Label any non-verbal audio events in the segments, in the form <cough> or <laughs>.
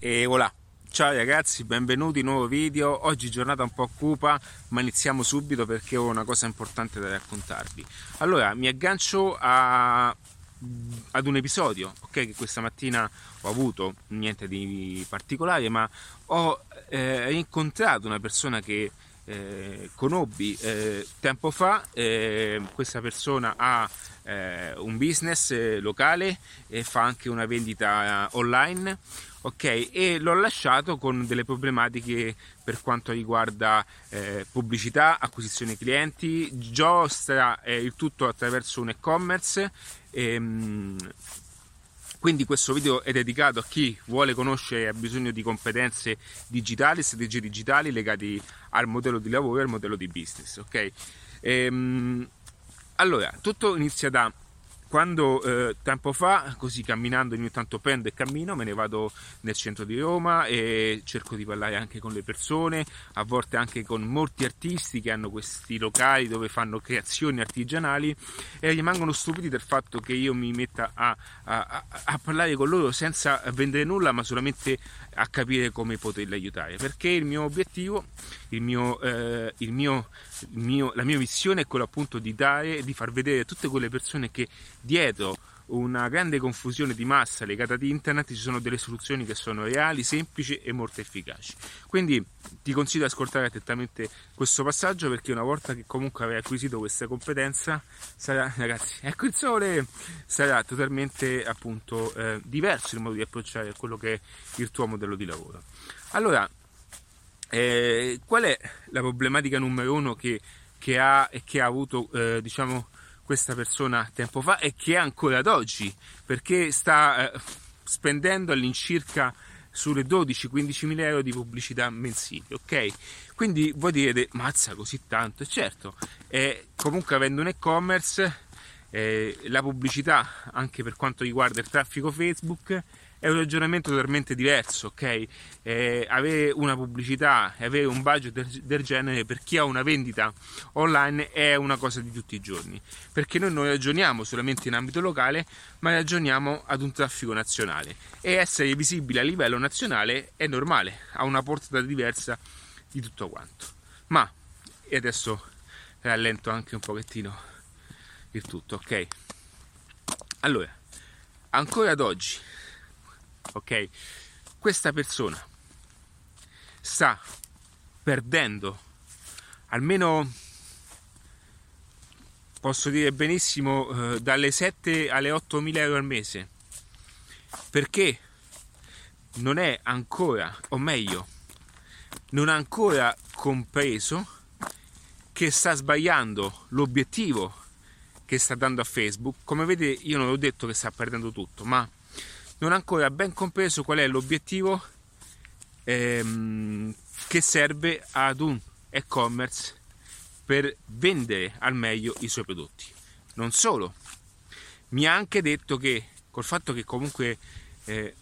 E voilà. Ciao ragazzi, benvenuti nuovo video. Oggi giornata un po' cupa, ma iniziamo subito perché ho una cosa importante da raccontarvi. Allora, mi aggancio a, ad un episodio, ok, che questa mattina ho avuto, niente di particolare, ma ho eh, incontrato una persona che eh, conobbi eh, tempo fa. Eh, questa persona ha eh, un business eh, locale e fa anche una vendita online ok e l'ho lasciato con delle problematiche per quanto riguarda eh, pubblicità acquisizione clienti giostra eh, il tutto attraverso un e-commerce ehm, quindi questo video è dedicato a chi vuole conoscere e ha bisogno di competenze digitali, strategie digitali legate al modello di lavoro e al modello di business. Ok? Ehm, allora, tutto inizia da quando eh, tempo fa, così camminando ogni tanto prendo e cammino, me ne vado nel centro di Roma e cerco di parlare anche con le persone, a volte anche con molti artisti che hanno questi locali dove fanno creazioni artigianali e rimangono stupidi del fatto che io mi metta a, a, a parlare con loro senza vendere nulla, ma solamente a capire come poterli aiutare. Perché il mio obiettivo, il mio, eh, il mio, il mio, la mia missione è quella appunto di dare, di far vedere a tutte quelle persone che dietro una grande confusione di massa legata ad internet ci sono delle soluzioni che sono reali, semplici e molto efficaci. Quindi ti consiglio di ascoltare attentamente questo passaggio perché una volta che comunque avrai acquisito questa competenza sarà, <laughs> ragazzi, ecco il sole, sarà totalmente appunto eh, diverso il modo di approcciare quello che è il tuo modello di lavoro. Allora, eh, qual è la problematica numero uno che, che ha e che ha avuto, eh, diciamo, questa persona tempo fa e che è ancora ad oggi, perché sta eh, spendendo all'incirca sulle 12-15 mila euro di pubblicità mensili, ok? Quindi voi direte, mazza così tanto? E certo, eh, comunque avendo un e-commerce, eh, la pubblicità, anche per quanto riguarda il traffico Facebook, è un ragionamento totalmente diverso, ok? Eh, avere una pubblicità e avere un budget del, del, genere per chi ha una vendita online è una cosa di tutti i giorni, perché noi non ragioniamo solamente in ambito locale, ma ragioniamo ad un traffico nazionale e essere visibile a livello nazionale è normale, ha una portata diversa di tutto quanto. Ma, e adesso rallento anche un pochettino il tutto, ok? Allora, ancora ad oggi ok? Questa persona sta perdendo almeno posso dire benissimo eh, dalle 7 alle 8 mila euro al mese perché non è ancora o meglio non ha ancora compreso che sta sbagliando l'obiettivo che sta dando a Facebook come vedete io non ho detto che sta perdendo tutto ma non ha ancora ben compreso qual è l'obiettivo ehm, che serve ad un e-commerce per vendere al meglio i suoi prodotti. Non solo, mi ha anche detto che col fatto che comunque eh,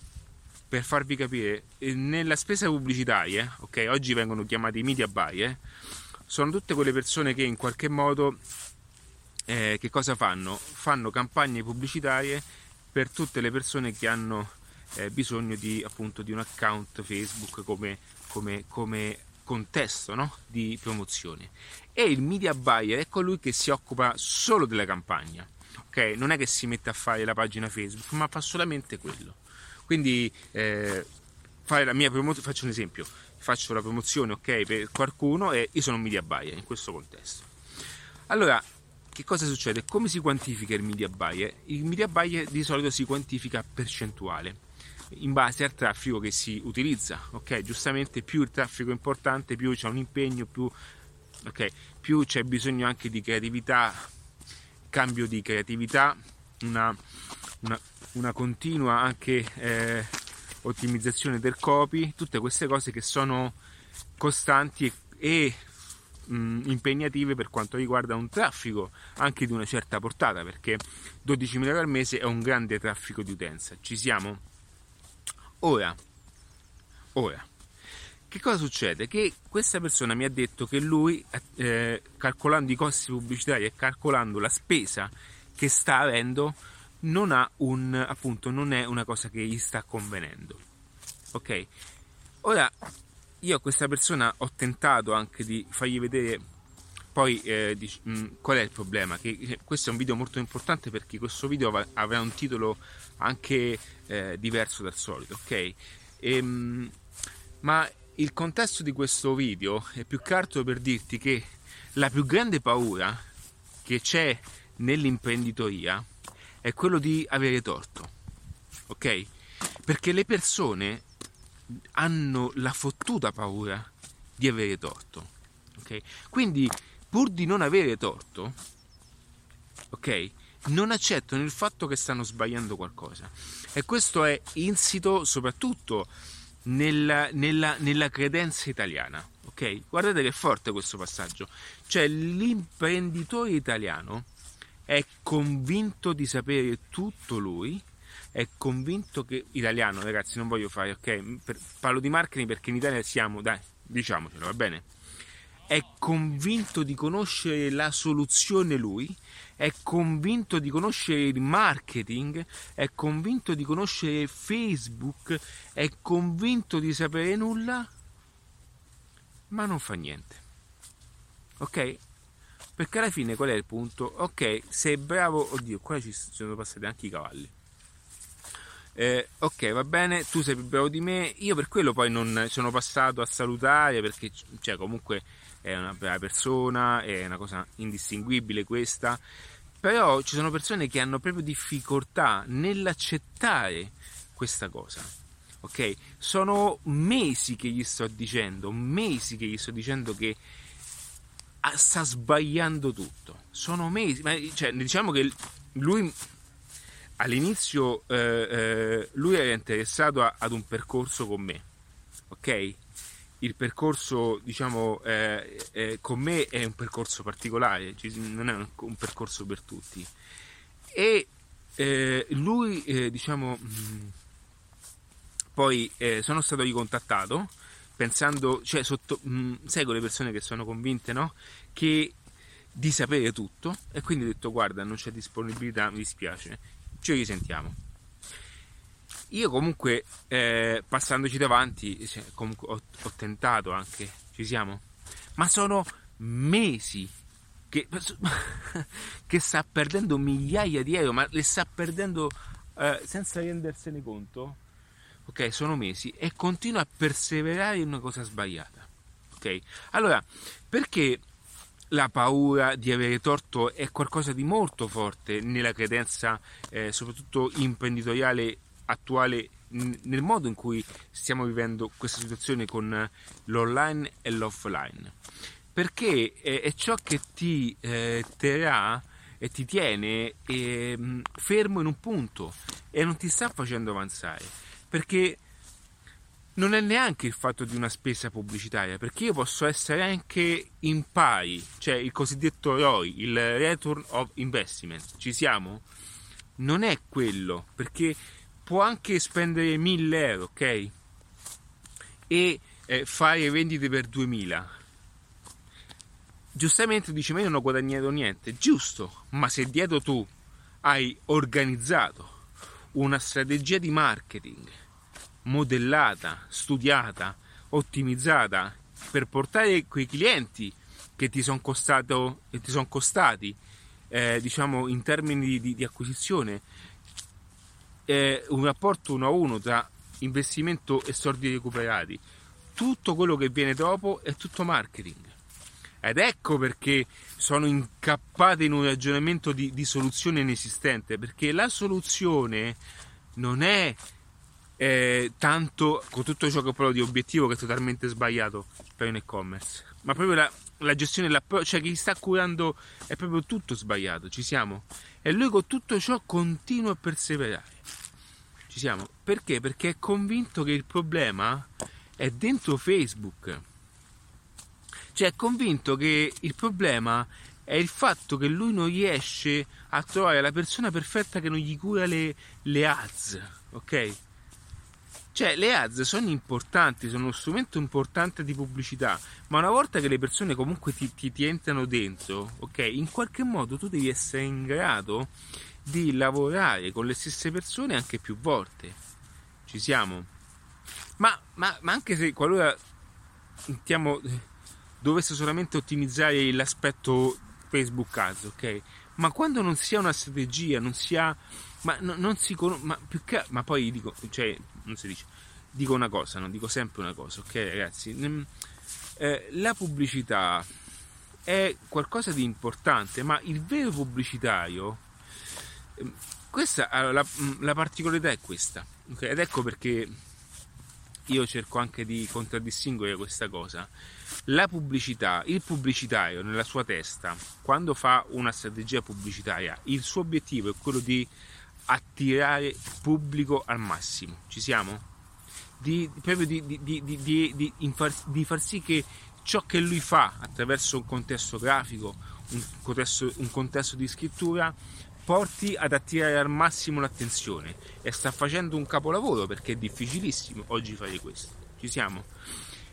per farvi capire, eh, nella spesa pubblicitaria, ok, oggi vengono chiamati media buyer, sono tutte quelle persone che in qualche modo eh, che cosa fanno? Fanno campagne pubblicitarie per tutte le persone che hanno eh, bisogno di, appunto, di un account Facebook come, come, come contesto no? di promozione. E il media buyer è colui che si occupa solo della campagna. ok? Non è che si mette a fare la pagina Facebook, ma fa solamente quello. Quindi eh, fare la mia promozione, faccio un esempio, faccio la promozione ok per qualcuno e io sono un media buyer in questo contesto. Allora, che cosa succede? Come si quantifica il media buyer? Il media buyer di solito si quantifica percentuale in base al traffico che si utilizza. Ok, giustamente più il traffico è importante, più c'è un impegno, più, okay, più c'è bisogno anche di creatività, cambio di creatività, una, una, una continua anche eh, ottimizzazione del copy, tutte queste cose che sono costanti e, e mh, impegnative per quanto riguarda un traffico anche di una certa portata perché 12.000 euro al mese è un grande traffico di utenza ci siamo? ora ora che cosa succede? Che questa persona mi ha detto che lui, eh, calcolando i costi pubblicitari e calcolando la spesa che sta avendo, non ha un appunto non è una cosa che gli sta convenendo. Ok? Ora, io a questa persona ho tentato anche di fargli vedere poi eh, di, mh, mm, qual è il problema? Che, questo è un video molto importante perché questo video avrà un titolo anche eh, diverso dal solito, ok? E, ehm, mh, ma il contesto di questo video è più che altro per dirti che la più grande paura che c'è nell'imprenditoria è quello di avere torto, ok? Perché le persone hanno la fottuta paura di avere torto, ok? Quindi pur di non avere torto, ok? Non accettano il fatto che stanno sbagliando qualcosa. E questo è insito soprattutto nella, nella, nella credenza italiana. Ok? Guardate che forte questo passaggio. Cioè, l'imprenditore italiano è convinto di sapere tutto lui, è convinto che italiano, ragazzi, non voglio fare, ok? Per, parlo di marketing perché in Italia siamo, dai, diciamocelo, va bene? è convinto di conoscere la soluzione lui, è convinto di conoscere il marketing, è convinto di conoscere Facebook, è convinto di sapere nulla, ma non fa niente. Ok? Perché alla fine qual è il punto? Ok, sei bravo, oddio, qua ci sono passati anche i cavalli. Eh, ok, va bene, tu sei più bravo di me. Io per quello poi non sono passato a salutare perché, cioè, comunque è una brava persona, è una cosa indistinguibile questa, però ci sono persone che hanno proprio difficoltà nell'accettare questa cosa. Ok? Sono mesi che gli sto dicendo, mesi che gli sto dicendo che ah, sta sbagliando tutto. Sono mesi, ma cioè, diciamo che lui all'inizio eh, eh, lui era interessato a, ad un percorso con me, ok? il percorso diciamo eh, eh, con me è un percorso particolare non è un, un percorso per tutti. E eh, lui eh, diciamo mm, poi sono stato ricontattato pensando cioè sotto mh, mm, seguo le persone che sono convinte no? Che di sapere tutto e quindi ho detto guarda non c'è disponibilità mi dispiace ci risentiamo io comunque, eh, passandoci davanti, comunque ho, ho, tentato anche, ci siamo? Ma sono mesi che, <laughs> che sta perdendo migliaia di euro, ma le sta perdendo eh, senza rendersene conto. Ok, sono mesi e continua a perseverare in una cosa sbagliata. Ok, allora perché la paura di avere torto è qualcosa di molto forte nella credenza, eh, soprattutto imprenditoriale attuale nel modo in cui stiamo vivendo questa situazione con l'online e l'offline. Perché è, ciò che ti eh, terrà e ti tiene eh, fermo in un punto e non ti sta facendo avanzare. Perché non è neanche il fatto di una spesa pubblicitaria perché io posso essere anche in pari cioè il cosiddetto ROI il return of investment ci siamo? non è quello perché può anche spendere 1000 euro, ok? E eh, fare vendite per 2000. Giustamente dici, ma io non ho guadagnato niente. Giusto, ma se dietro tu hai organizzato una strategia di marketing modellata, studiata, ottimizzata per portare quei clienti che ti sono son costati, eh, diciamo in termini di, di acquisizione, è un rapporto uno a uno tra investimento e soldi recuperati. Tutto quello che viene dopo è tutto marketing. Ed ecco perché sono incappato in un ragionamento di, di soluzione inesistente, perché la soluzione non è eh, tanto con tutto ciò che parlo di obiettivo che è totalmente sbagliato per un e-commerce, ma proprio la, la gestione dell'approccio, cioè chi sta curando è proprio tutto sbagliato, ci siamo. E lui con tutto ciò continua a perseverare. Ci siamo. Perché? Perché è convinto che il problema è dentro Facebook. Cioè è convinto che il problema è il fatto che lui non riesce a trovare la persona perfetta che non gli cura le, le ads, ok? Cioè le ads sono importanti, sono uno strumento importante di pubblicità, ma una volta che le persone comunque ti, ti, ti entrano dentro, ok? In qualche modo tu devi essere in grado di lavorare con le stesse persone anche più volte. Ci siamo? Ma, ma, ma anche se qualora mettiamo, dovesse solamente ottimizzare l'aspetto Facebook Ads, ok? Ma quando non si ha una strategia, non si ha. Ma no, non si conosce. Ma, che, ma poi dico, cioè, non si dice. Dico una cosa, non dico sempre una cosa, ok, ragazzi? Eh, la pubblicità è qualcosa di importante, ma il vero pubblicitario. Ehm, questa, la, la, particolarità è questa, okay? ed ecco perché io cerco anche di contraddistinguere questa cosa. La pubblicità, il pubblicitario nella sua testa, quando fa una strategia pubblicitaria, il suo obiettivo è quello di attirare pubblico al massimo. Ci siamo? Di, proprio di, di, di, di far sì che ciò che lui fa attraverso un contesto grafico, un contesto, un contesto di scrittura, porti ad attirare al massimo l'attenzione e sta facendo un capolavoro perché è difficilissimo oggi fare questo. Ci siamo?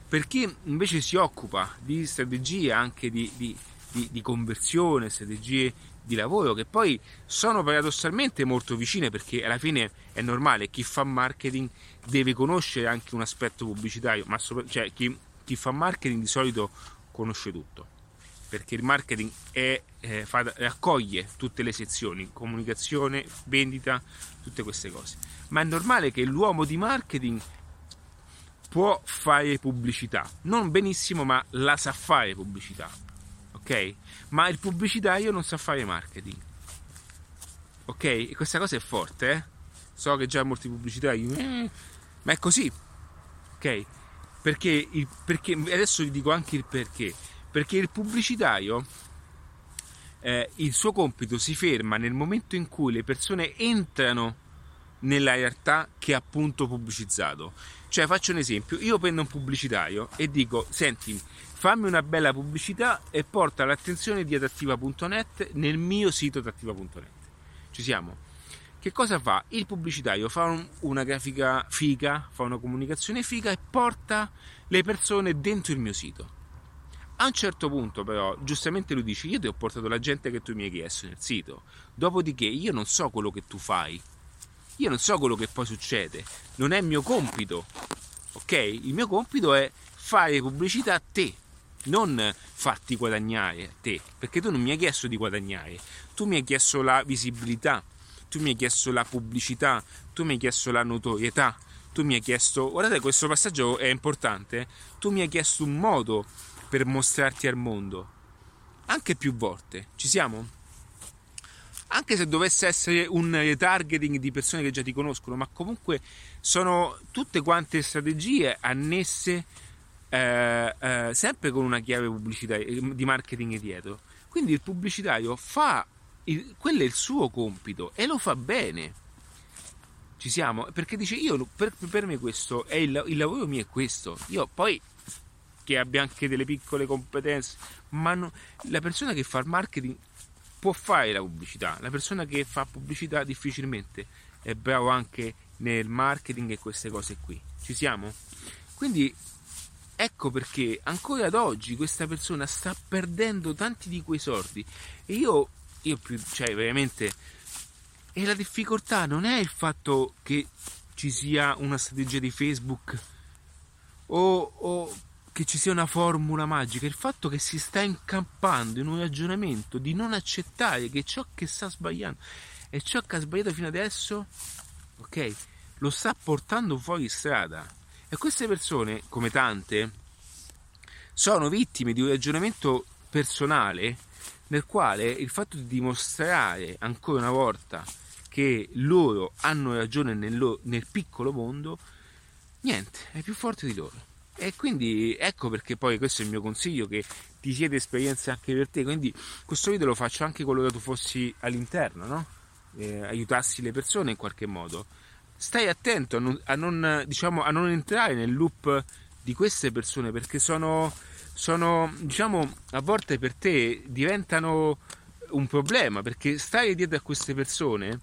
Per chi invece si occupa di strategie anche di, di, di, di conversione, strategie di lavoro che poi sono paradossalmente molto vicine perché alla fine è normale, chi fa marketing deve conoscere anche un aspetto pubblicitario, ma sopra, cioè chi, chi fa marketing di solito conosce tutto perché il marketing è, eh, fa, raccoglie tutte le sezioni, comunicazione, vendita, tutte queste cose. Ma è normale che l'uomo di marketing può fare pubblicità, non benissimo, ma la sa fare pubblicità, ok? Ma il pubblicitario non sa fare marketing, ok? E questa cosa è forte, eh? So che già molti pubblicitari, eh, ma è così, ok? Perché, il, perché adesso vi dico anche il perché perché il pubblicitario eh, il suo compito si ferma nel momento in cui le persone entrano nella realtà che ha appunto pubblicizzato. Cioè, faccio un esempio: io prendo un pubblicitario e dico: Senti, fammi una bella pubblicità e porta l'attenzione di adattiva.net nel mio sito adattiva.net. Ci siamo? Che cosa fa? Il pubblicitario fa un, una grafica figa, fa una comunicazione figa e porta le persone dentro il mio sito. A un certo punto, però, giustamente lui dice: Io ti ho portato la gente che tu mi hai chiesto nel sito. Dopodiché, io non so quello che tu fai. Io non so quello che poi succede. Non è mio compito. Ok? Il mio compito è fare pubblicità a te, non farti guadagnare te. Perché tu non mi hai chiesto di guadagnare. Tu mi hai chiesto la visibilità. Tu mi hai chiesto la pubblicità. Tu mi hai chiesto la notorietà. Tu mi hai chiesto. Guardate, questo passaggio è importante. Tu mi hai chiesto un modo per mostrarti al mondo. Anche più volte. Ci siamo? Anche se dovesse essere un retargeting di persone che già ti conoscono, ma comunque sono tutte quante strategie annesse eh, eh, sempre con una chiave eh, di marketing dietro. Quindi il pubblicitario fa il, quello è il suo compito e lo fa bene. Ci siamo? Perché dice io per, per me questo è il, il lavoro mio è questo. Io poi che abbia anche delle piccole competenze, ma no, la persona che fa il marketing può fare la pubblicità, la persona che fa pubblicità difficilmente è bravo anche nel marketing e queste cose qui. Ci siamo? Quindi ecco perché ancora ad oggi questa persona sta perdendo tanti di quei soldi e io, io più, cioè veramente, e la difficoltà non è il fatto che ci sia una strategia di Facebook o, o che ci sia una formula magica, il fatto che si sta incampando in un ragionamento di non accettare che ciò che sta sbagliando e ciò che ha sbagliato fino adesso, ok, lo sta portando fuori strada. E queste persone, come tante, sono vittime di un ragionamento personale nel quale il fatto di dimostrare ancora una volta che loro hanno ragione nel, loro, nel piccolo mondo, niente, è più forte di loro. E quindi ecco perché poi questo è il mio consiglio che ti siete esperienze anche per te. Quindi questo video lo faccio anche qualora tu fossi all'interno, no? Eh, aiutassi le persone in qualche modo. Stai attento a non, a non, diciamo, a non entrare nel loop di queste persone perché sono, sono, diciamo, a volte per te diventano un problema perché stare dietro a queste persone,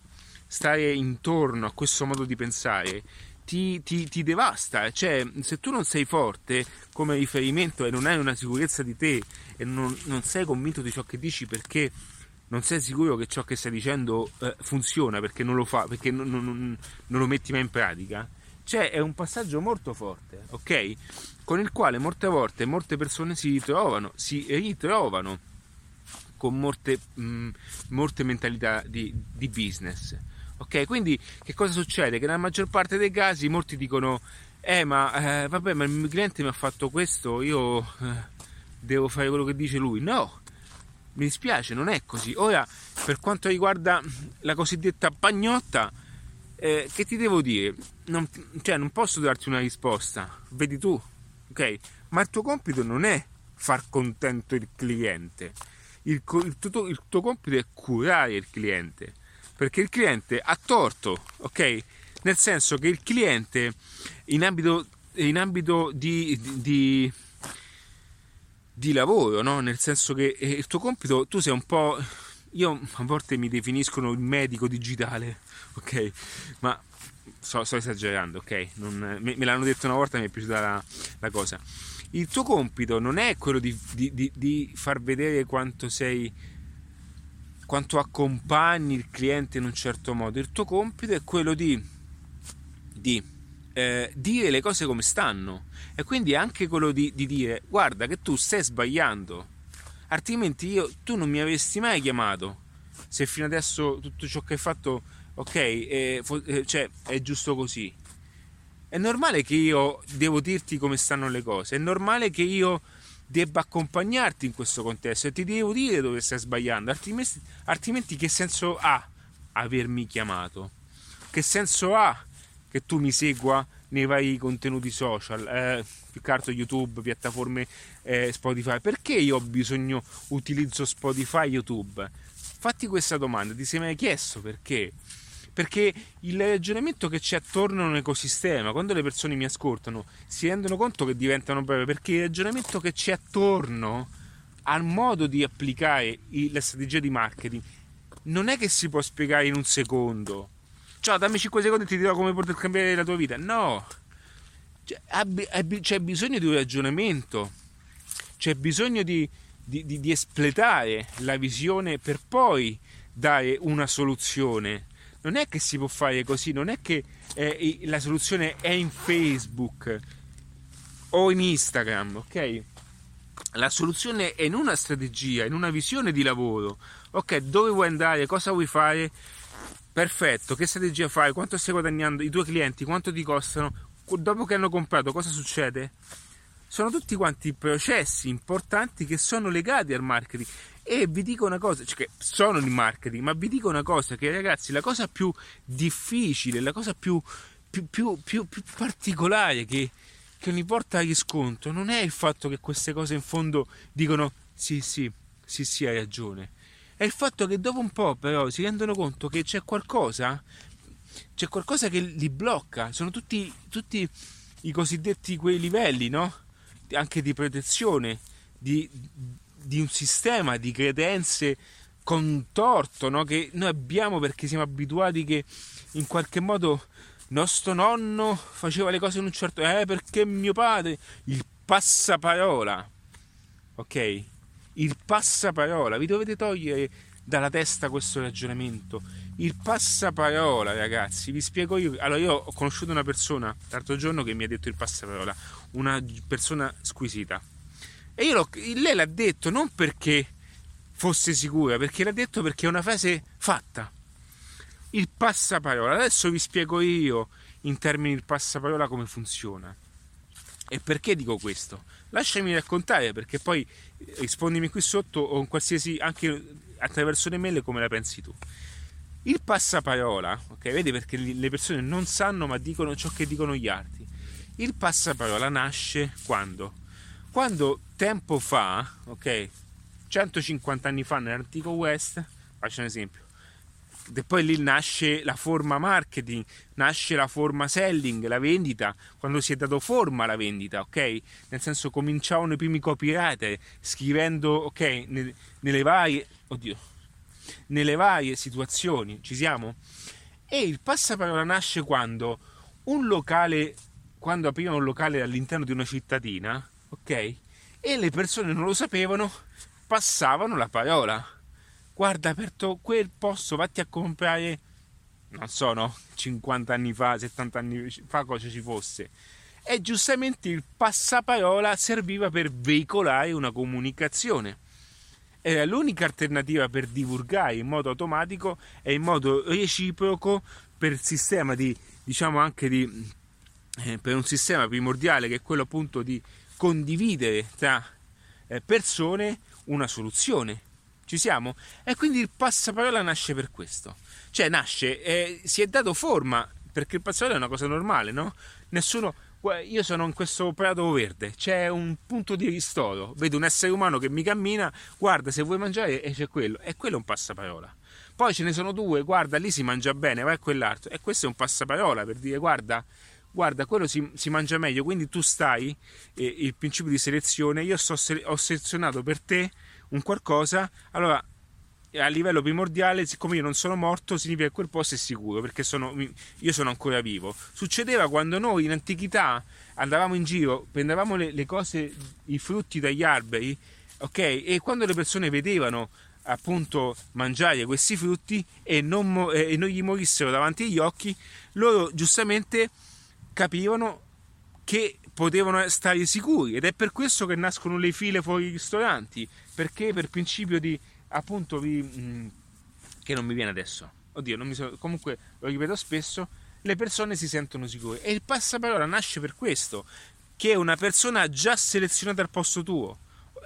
stare intorno a questo modo di pensare ti, ti, ti, devasta. Cioè, se tu non sei forte come riferimento e non hai una sicurezza di te e non, non sei convinto di ciò che dici perché non sei sicuro che ciò che stai dicendo eh, funziona perché non lo fa, perché non, non, non, lo metti mai in pratica, Cioè è un passaggio molto forte, ok? Con il quale molte volte molte persone si ritrovano, si ritrovano con molte, mh, mm, molte mentalità di, di business. Ok, quindi che cosa succede? Che nella maggior parte dei casi molti dicono: Eh, ma eh, vabbè, ma il mio cliente mi ha fatto questo, io eh, devo fare quello che dice lui. No, mi dispiace, non è così. Ora, per quanto riguarda la cosiddetta pagnotta, eh, che ti devo dire? Non, cioè, non posso darti una risposta, vedi tu, ok? Ma il tuo compito non è far contento il cliente, il, il, tuo, il tuo compito è curare il cliente, perché il cliente ha torto, ok? Nel senso che il cliente in ambito, in ambito di, di, di di lavoro, no? nel senso che eh, il tuo compito, tu sei un po'... Io a volte mi definiscono il medico digitale, <laughs> ok? Ma sto, sto esagerando, ok? Non, me, me, l'hanno detto una volta e mi è piaciuta la, la cosa. Il tuo compito non è quello di, di, di, di far vedere quanto sei quanto accompagni il cliente in un certo modo. Il tuo compito è quello di, di eh, dire le cose come stanno. E quindi anche quello di, di, dire guarda che tu stai sbagliando altrimenti io, tu non mi avresti mai chiamato. Se fino adesso tutto ciò che hai fatto ok eh, eh, cioè, è giusto così. È normale che io devo dirti come stanno le cose è normale che io debba accompagnarti in questo contesto e ti devo dire dove stai sbagliando altrimenti, altrimenti che senso ha avermi chiamato? Che senso ha che tu mi segua nei vari contenuti social, eh, più che altro YouTube, piattaforme eh, Spotify. Perché io ho bisogno, utilizzo Spotify, YouTube? Fatti questa domanda, ti sei mai chiesto perché? Perché il ragionamento che c'è attorno a un ecosistema, quando le persone mi ascoltano, si rendono conto che diventano breve, perché il ragionamento che c'è attorno al modo di applicare la strategia di marketing non è che si può spiegare in un secondo ciao dammi 5 secondi e ti dirò come poter cambiare la tua vita. No. C'è bisogno di un ragionamento. C'è bisogno di, di, di, di espletare la visione per poi dare una soluzione. Non è che si può fare così non è che eh, la soluzione è in Facebook o in Instagram ok? La soluzione è in una strategia, in una visione di lavoro. Ok, dove vuoi andare, cosa vuoi fare, Perfetto, che strategia fai? Quanto stai guadagnando? I tuoi clienti quanto ti costano? Dopo che hanno comprato cosa succede? Sono tutti quanti processi importanti che sono legati al marketing. E vi dico una cosa, cioè che sono il marketing, ma vi dico una cosa, che ragazzi la cosa più difficile, la cosa più, più, più, più particolare che, che mi porta a riscontro non è il fatto che queste cose in fondo dicono sì sì, sì sì hai ragione è il fatto che dopo un po' però si rendono conto che c'è qualcosa, c'è qualcosa che li blocca, sono tutti, tutti i cosiddetti quei livelli, no? Anche di protezione, di, di un sistema di credenze contorto no? che noi abbiamo perché siamo abituati che in qualche modo nostro nonno faceva le cose in un certo eh perché mio padre il passaparola ok il passaparola, vi dovete togliere dalla testa questo ragionamento. Il passaparola, ragazzi, vi spiego io. Allora, io ho conosciuto una persona l'altro giorno che mi ha detto il passaparola, una persona squisita. E io lei l'ha detto non perché fosse sicura, perché l'ha detto perché è una frase fatta. Il passaparola. Adesso vi spiego io in termini di passaparola come funziona. E perché dico questo? Lasciami raccontare perché poi rispondimi qui sotto o in qualsiasi anche attraverso le mail come la pensi tu. Il passaparola, ok? Vedi perché le persone non sanno ma dicono ciò che dicono gli altri. Il passaparola nasce quando? Quando tempo fa, ok? 150 anni fa nell'antico West, faccio un esempio, e poi lì nasce la forma marketing, nasce la forma selling, la vendita, quando si è dato forma alla vendita, ok? Nel senso cominciavano i primi copywriter scrivendo, ok, nelle varie, oddio, nelle varie situazioni, ci siamo? E il passaparola nasce quando un locale, quando aprivano un locale all'interno di una cittadina, ok? E le persone non lo sapevano, passavano la parola guarda aperto quel posto, vatti a comprare non so, no, 50 anni fa, 70 anni fa cosa ci fosse. E giustamente il passaparola serviva per veicolare una comunicazione. Era l'unica alternativa per divulgare in modo automatico e in modo reciproco per sistema di, diciamo anche di, eh, per un sistema primordiale che è quello appunto di condividere tra eh, persone una soluzione. Ci siamo? E quindi il passaparola nasce per questo. Cioè nasce, eh, si è dato forma, perché il passaparola è una cosa normale, no? Nessuno... Io sono in questo prato verde, c'è un punto di ristoro, vedo un essere umano che mi cammina, guarda se vuoi mangiare e c'è quello, e quello è un passaparola. Poi ce ne sono due, guarda lì si mangia bene, vai a quell'altro, e questo è un passaparola per dire guarda guarda, quello si, si, mangia meglio, quindi tu stai, eh, il principio di selezione, io sto, ho selezionato per te un qualcosa, allora a livello primordiale, siccome io non sono morto, significa che quel posto è sicuro, perché sono, io sono ancora vivo. Succedeva quando noi in antichità andavamo in giro, prendevamo le, le cose, i frutti dagli alberi, ok? E quando le persone vedevano appunto mangiare questi frutti e non, e non gli morissero davanti agli occhi, loro giustamente capivano che potevano stare sicuri ed è per questo che nascono le file fuori i ristoranti perché per principio di appunto vi, mm, che non mi viene adesso oddio non mi so, comunque lo ripeto spesso le persone si sentono sicure e il passaparola nasce per questo che una persona già selezionata al posto tuo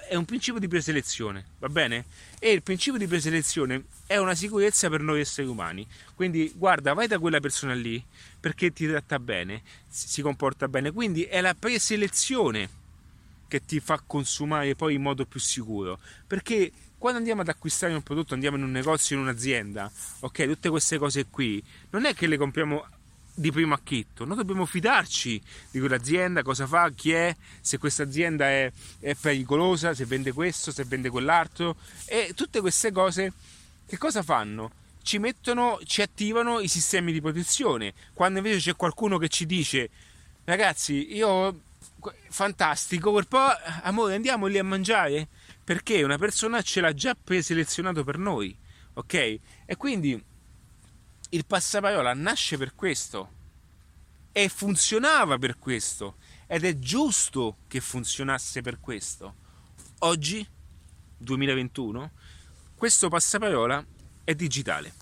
è un principio di preselezione, va bene? E il principio di preselezione è una sicurezza per noi esseri umani. Quindi guarda, vai da quella persona lì perché ti tratta bene, si comporta bene. Quindi è la preselezione che ti fa consumare poi in modo più sicuro. Perché quando andiamo ad acquistare un prodotto, andiamo in un negozio, in un'azienda, ok, tutte queste cose qui, non è che le compriamo di primo acchitto. Noi dobbiamo fidarci di quell'azienda, cosa fa, chi è, se questa azienda è, è, pericolosa, se vende questo, se vende quell'altro. E tutte queste cose che cosa fanno? Ci mettono, ci attivano i sistemi di protezione. Quando invece c'è qualcuno che ci dice, ragazzi, io fantastico, quel po', amore, andiamo lì a mangiare perché una persona ce l'ha già preselezionato per noi, ok? E quindi il passaparola nasce per questo e funzionava per questo ed è giusto che funzionasse per questo. Oggi, 2021, questo passaparola è digitale,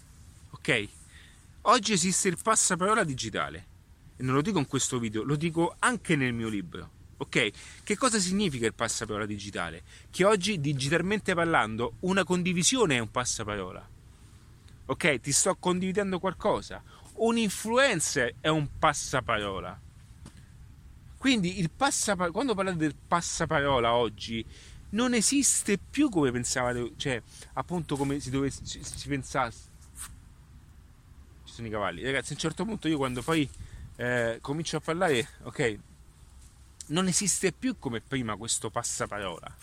ok? Oggi esiste il passaparola digitale non lo dico in questo video, lo dico anche nel mio libro. Ok? Che cosa significa il passaparola digitale? Che oggi, digitalmente parlando, una condivisione è un passaparola ok? Ti sto condividendo qualcosa. Un influencer è un passaparola. Quindi il passaparola, quando parlate del passaparola oggi, non esiste più come pensavate, cioè appunto come si, dovesse, si, si pensasse. Ci sono i cavalli. Ragazzi, a un certo punto io quando poi eh, comincio a parlare, ok, non esiste più come prima questo passaparola.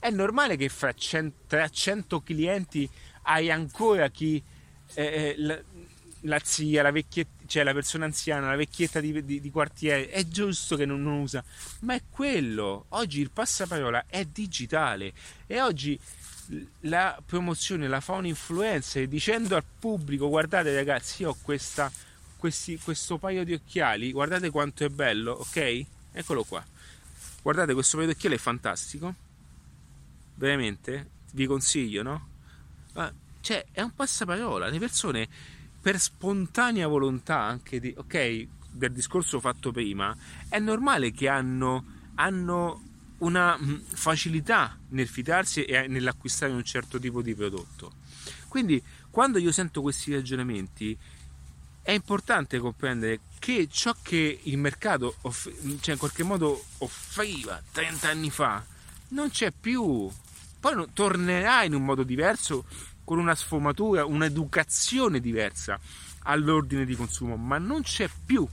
È normale che fra 100, tra 100 clienti hai ancora chi eh, eh, la, la, zia, la vecchietta, cioè la persona anziana, la vecchietta di, di, di quartiere, è giusto che non, non, usa, ma è quello. Oggi il passaparola è digitale e oggi la promozione la fa un influencer dicendo al pubblico guardate ragazzi io ho questa, questi, questo paio di occhiali guardate quanto è bello ok eccolo qua guardate questo paio di occhiali è fantastico veramente vi consiglio no cioè, è un passaparola. Le persone, per spontanea volontà anche di, ok, del discorso fatto prima, è normale che hanno, hanno una mm, facilità nel fidarsi e nell'acquistare un certo tipo di prodotto. Quindi, quando io sento questi ragionamenti, è importante comprendere che ciò che il mercato off- cioè in qualche modo offriva 30 anni fa non c'è più. Poi tornerà in un modo diverso con una sfumatura, un'educazione diversa all'ordine di consumo, ma non c'è più.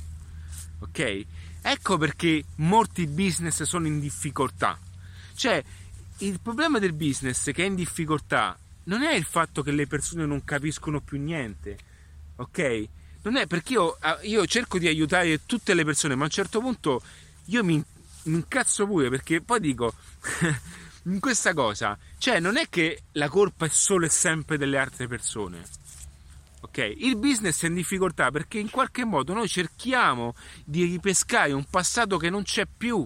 Ok? Ecco perché molti business sono in difficoltà. Cioè, il problema del business che è in difficoltà non è il fatto che le persone non capiscono più niente, ok? Non è perché io, io cerco di aiutare tutte le persone, ma a un certo punto io mi, mi incazzo pure perché poi dico <laughs> in questa cosa, cioè non è che la colpa è solo e sempre delle altre persone. Ok? Il business è in difficoltà perché in qualche modo noi cerchiamo di ripescare un passato che non c'è più.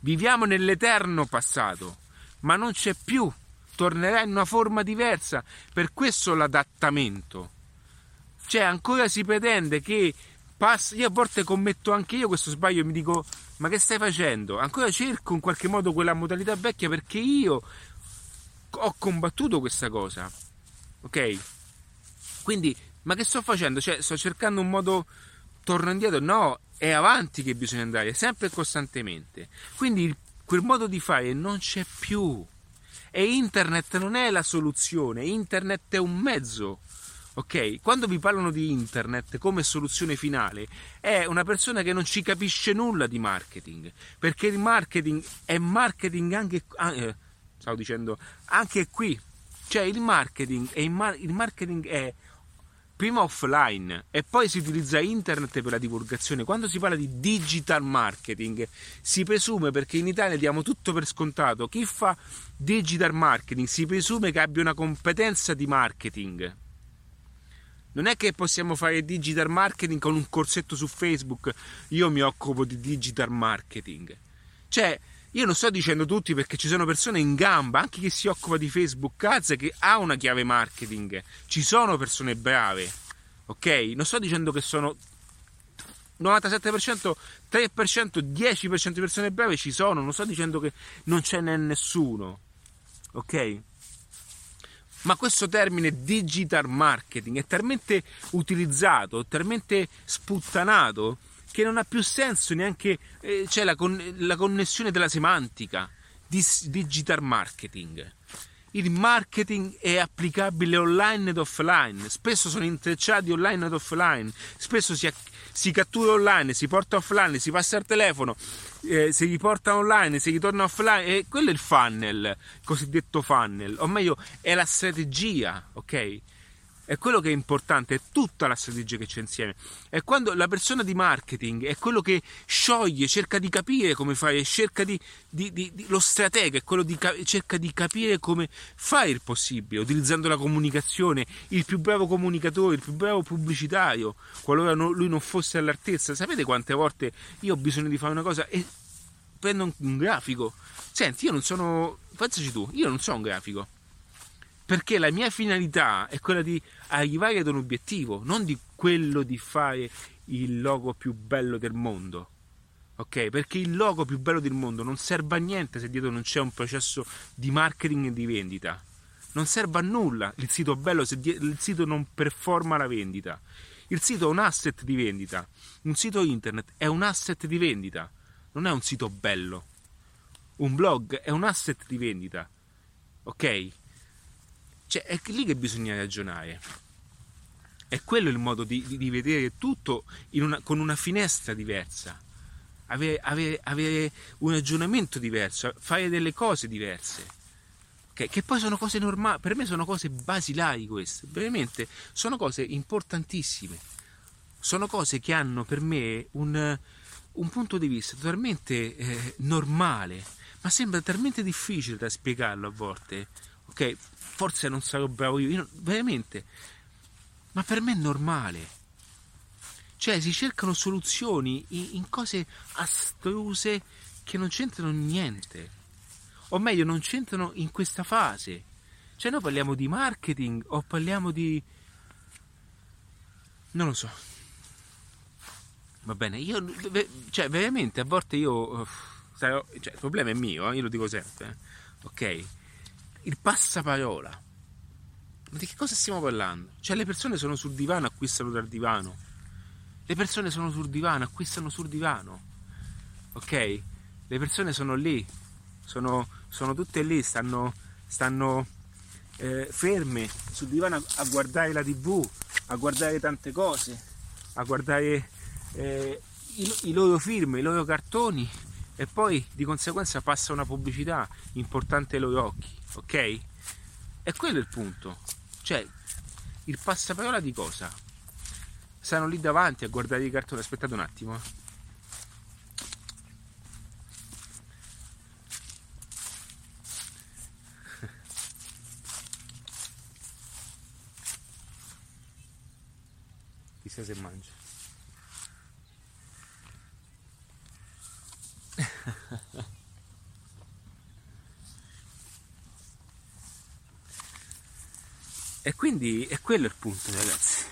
Viviamo nell'eterno passato, ma non c'è più. Tornerà in una forma diversa. Per questo l'adattamento. Cioè, ancora si pretende che passi. Io a volte commetto anche io questo sbaglio e mi dico: Ma che stai facendo? Ancora cerco in qualche modo quella modalità vecchia perché io ho combattuto questa cosa. Ok? Quindi, ma che sto facendo? Cioè, sto cercando un modo, torno indietro? No, è avanti che bisogna andare, sempre e costantemente. Quindi quel modo di fare non c'è più. E internet non è la soluzione, internet è un mezzo. Ok? Quando vi parlano di internet come soluzione finale, è una persona che non ci capisce nulla di marketing. Perché il marketing è marketing anche. Eh, stavo dicendo, anche qui. Cioè il marketing, il, mar- il marketing è prima offline e poi si utilizza internet per la divulgazione. Quando si parla di digital marketing si presume, perché in Italia diamo tutto per scontato, chi fa digital marketing si presume che abbia una competenza di marketing. Non è che possiamo fare digital marketing con un corsetto su Facebook, io mi occupo di digital marketing. Cioè, io non sto dicendo tutti perché ci sono persone in gamba, anche chi si occupa di Facebook Ads che ha una chiave marketing. Ci sono persone brave, ok? Non sto dicendo che sono 97%, 3%, 10% di persone brave ci sono, non sto dicendo che non ce n'è nessuno, ok? Ma questo termine digital marketing è talmente utilizzato, talmente sputtanato che non ha più senso neanche eh, c'è la, con, la, connessione della semantica di digital marketing. Il marketing è applicabile online ed offline, spesso sono intrecciati online ed offline, spesso si, si cattura online, si porta offline, si passa al telefono, eh, si riporta online, si ritorna offline, e quello è il funnel, il cosiddetto funnel, o meglio è la strategia, ok? È quello che è importante, è tutta la strategia che c'è insieme. È quando la persona di marketing è quello che scioglie, cerca di capire come fare, cerca di, di, di, di lo stratega è quello che cerca di capire come fare il possibile, utilizzando la comunicazione, il più bravo comunicatore, il più bravo pubblicitario, qualora no, lui non fosse all'altezza. Sapete quante volte io ho bisogno di fare una cosa e prendo un, un grafico? Senti, io non sono, pensaci tu, io non sono un grafico perché la mia finalità è quella di arrivare ad un obiettivo, non di quello di fare il logo più bello del mondo. Ok? Perché il logo più bello del mondo non serve a niente se dietro non c'è un processo di marketing e di vendita. Non serve a nulla il sito bello se il sito non performa la vendita. Il sito è un asset di vendita. Un sito internet è un asset di vendita, non è un sito bello. Un blog è un asset di vendita. Ok? Cioè, è lì che bisogna ragionare. È quello il modo di, di, di vedere tutto una, con una finestra diversa. Avere, avere, avere, un ragionamento diverso, fare delle cose diverse. Okay? Che poi sono cose normali, per me sono cose basilari queste, veramente sono cose importantissime. Sono cose che hanno per me un, un punto di vista totalmente eh, normale, ma sembra talmente difficile da spiegarlo a volte. Ok, forse non sarò bravo io, io veramente, ma per me è normale. Cioè si cercano soluzioni in, cose astruse che non c'entrano niente, o meglio non c'entrano in questa fase. Cioè noi parliamo di marketing o parliamo di... non lo so. Va bene, io, cioè veramente a volte io... Sarò, cioè, il problema è mio, eh, io lo dico sempre, eh. ok? Il passaparola. Ma di che cosa stiamo parlando? Cioè le persone sono sul divano, acquistano dal divano. Le persone sono sul divano, acquistano sul divano. Ok? Le persone sono lì, sono, sono tutte lì, stanno, stanno eh, ferme sul divano a, a, guardare la tv, a guardare tante cose, a guardare eh, i, i loro film, i loro cartoni e poi di conseguenza passa una pubblicità importante ai loro occhi ok? E quello è il punto. Cioè, il passaparola di cosa? Stanno lì davanti a guardare i cartoni. Aspettate un attimo. Eh. <laughs> chissà se mangia. <laughs> e quindi è quello il punto, ragazzi.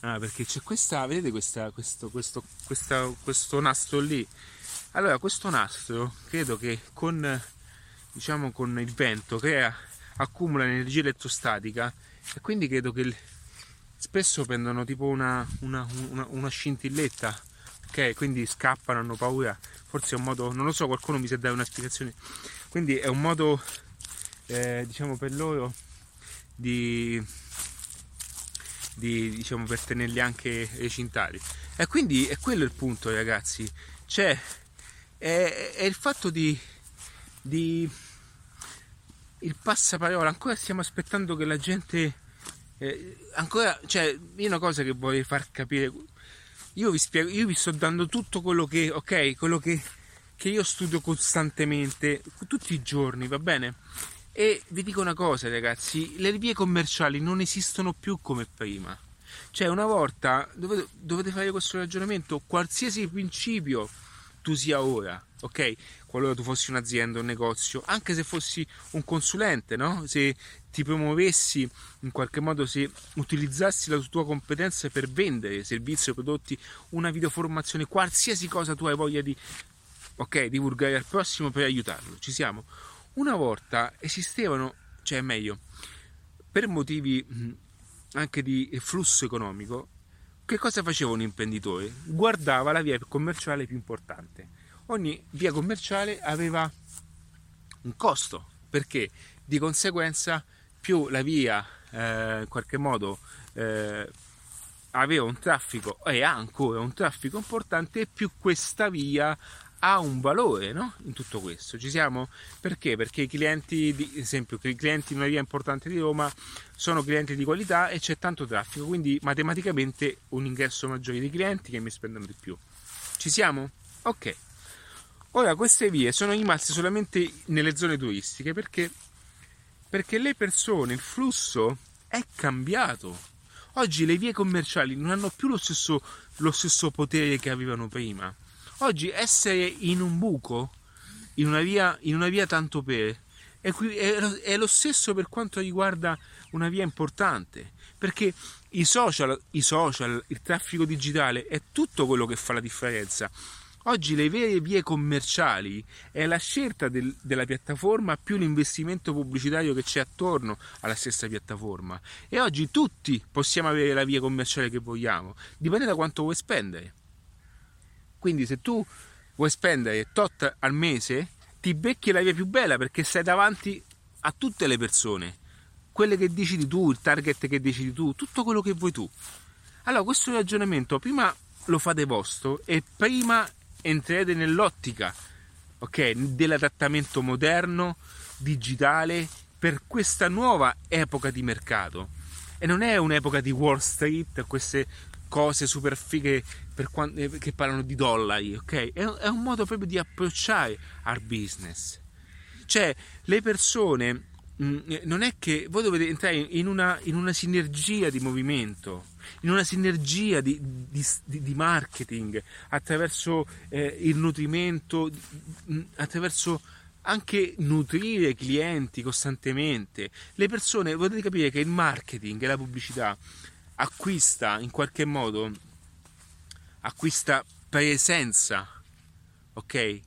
Ah, perché c'è questa, vedete questa, questo, questo, questa, questo nastro lì? Allora, questo nastro credo che con, diciamo, con il vento crea, accumula energia elettrostatica e quindi credo che spesso prendono tipo una, una, una, una scintilletta, ok? Quindi scappano, hanno paura. Forse è un modo, non lo so, qualcuno mi sa dare una spiegazione. Quindi è un modo, eh, diciamo, per loro di di, diciamo, per tenerli anche recintati. E quindi è quello il punto, ragazzi. Cioè, è, è il fatto di, di, il passaparola. Ancora stiamo aspettando che la gente. Eh, ancora, cioè, io una cosa che vorrei far capire. Io vi spiego, io vi sto dando tutto quello che, ok, quello che, che io studio costantemente, tutti i giorni, va bene? E vi dico una cosa, ragazzi: le vie commerciali non esistono più come prima. Cioè, una volta dovete, dovete fare questo ragionamento, qualsiasi principio tu sia ora, ok? Qualora tu fossi un'azienda, un negozio, anche se fossi un consulente, no? Se ti promuovessi in qualche modo, se utilizzassi la tua competenza per vendere servizi o prodotti, una videoformazione, qualsiasi cosa tu hai voglia di, ok, divulgare al prossimo per aiutarlo, ci siamo una volta esistevano, cioè meglio, per motivi anche di flusso economico, che cosa faceva un imprenditore? Guardava la via commerciale più importante. Ogni via commerciale aveva un costo, perché di conseguenza più la via eh, in qualche modo eh, aveva un traffico e ha ancora un traffico importante, più questa via ha un valore no? in tutto questo. Ci siamo? Perché? Perché i clienti, di, esempio, i clienti in una via importante di Roma sono clienti di qualità e c'è tanto traffico, quindi matematicamente un ingresso maggiore di clienti che mi spendono di più. Ci siamo? Ok. Ora queste vie sono rimaste solamente nelle zone turistiche perché, perché le persone, il flusso è cambiato. Oggi le vie commerciali non hanno più lo stesso, lo stesso potere che avevano prima Oggi essere in un buco, in una via, in una via tanto per, è, è, lo stesso per quanto riguarda una via importante, perché i social, i social, il traffico digitale è tutto quello che fa la differenza. Oggi le vere vie commerciali è la scelta del, della piattaforma più l'investimento pubblicitario che c'è attorno alla stessa piattaforma. E oggi tutti possiamo avere la via commerciale che vogliamo, dipende da quanto vuoi spendere. Quindi se tu vuoi spendere tot al mese, ti becchi la via più bella perché sei davanti a tutte le persone, quelle che decidi tu, il target che decidi tu, tutto quello che vuoi tu. Allora questo ragionamento prima lo fate vostro e prima entrerete nell'ottica ok, dell'adattamento moderno, digitale per questa nuova epoca di mercato. E non è un'epoca di Wall Street, queste cose super fighe quando, eh, che parlano di dollari, ok? È, è, un modo proprio di approcciare al business. Cioè, le persone, mh, mm, eh, non è che voi dovete entrare in una, in una sinergia di movimento, in una sinergia di, di, di marketing attraverso eh, il nutrimento, mm, attraverso anche nutrire i clienti costantemente. Le persone, potete capire che il marketing e la pubblicità acquista in qualche modo acquista presenza ok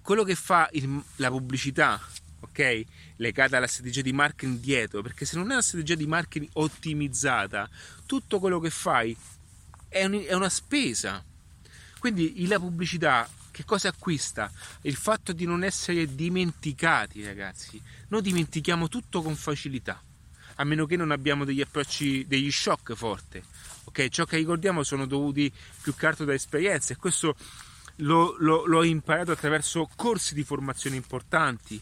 quello che fa il, la pubblicità ok legata alla strategia di marketing dietro perché se non è una strategia di marketing ottimizzata tutto quello che fai è, un, è una spesa quindi la pubblicità che cosa acquista? Il fatto di non essere dimenticati, ragazzi. Noi dimentichiamo tutto con facilità a meno che non abbiamo degli approcci, degli shock forti. Ok, ciò che ricordiamo sono dovuti più che altro da esperienze e questo lo, lo, l'ho imparato attraverso corsi di formazione importanti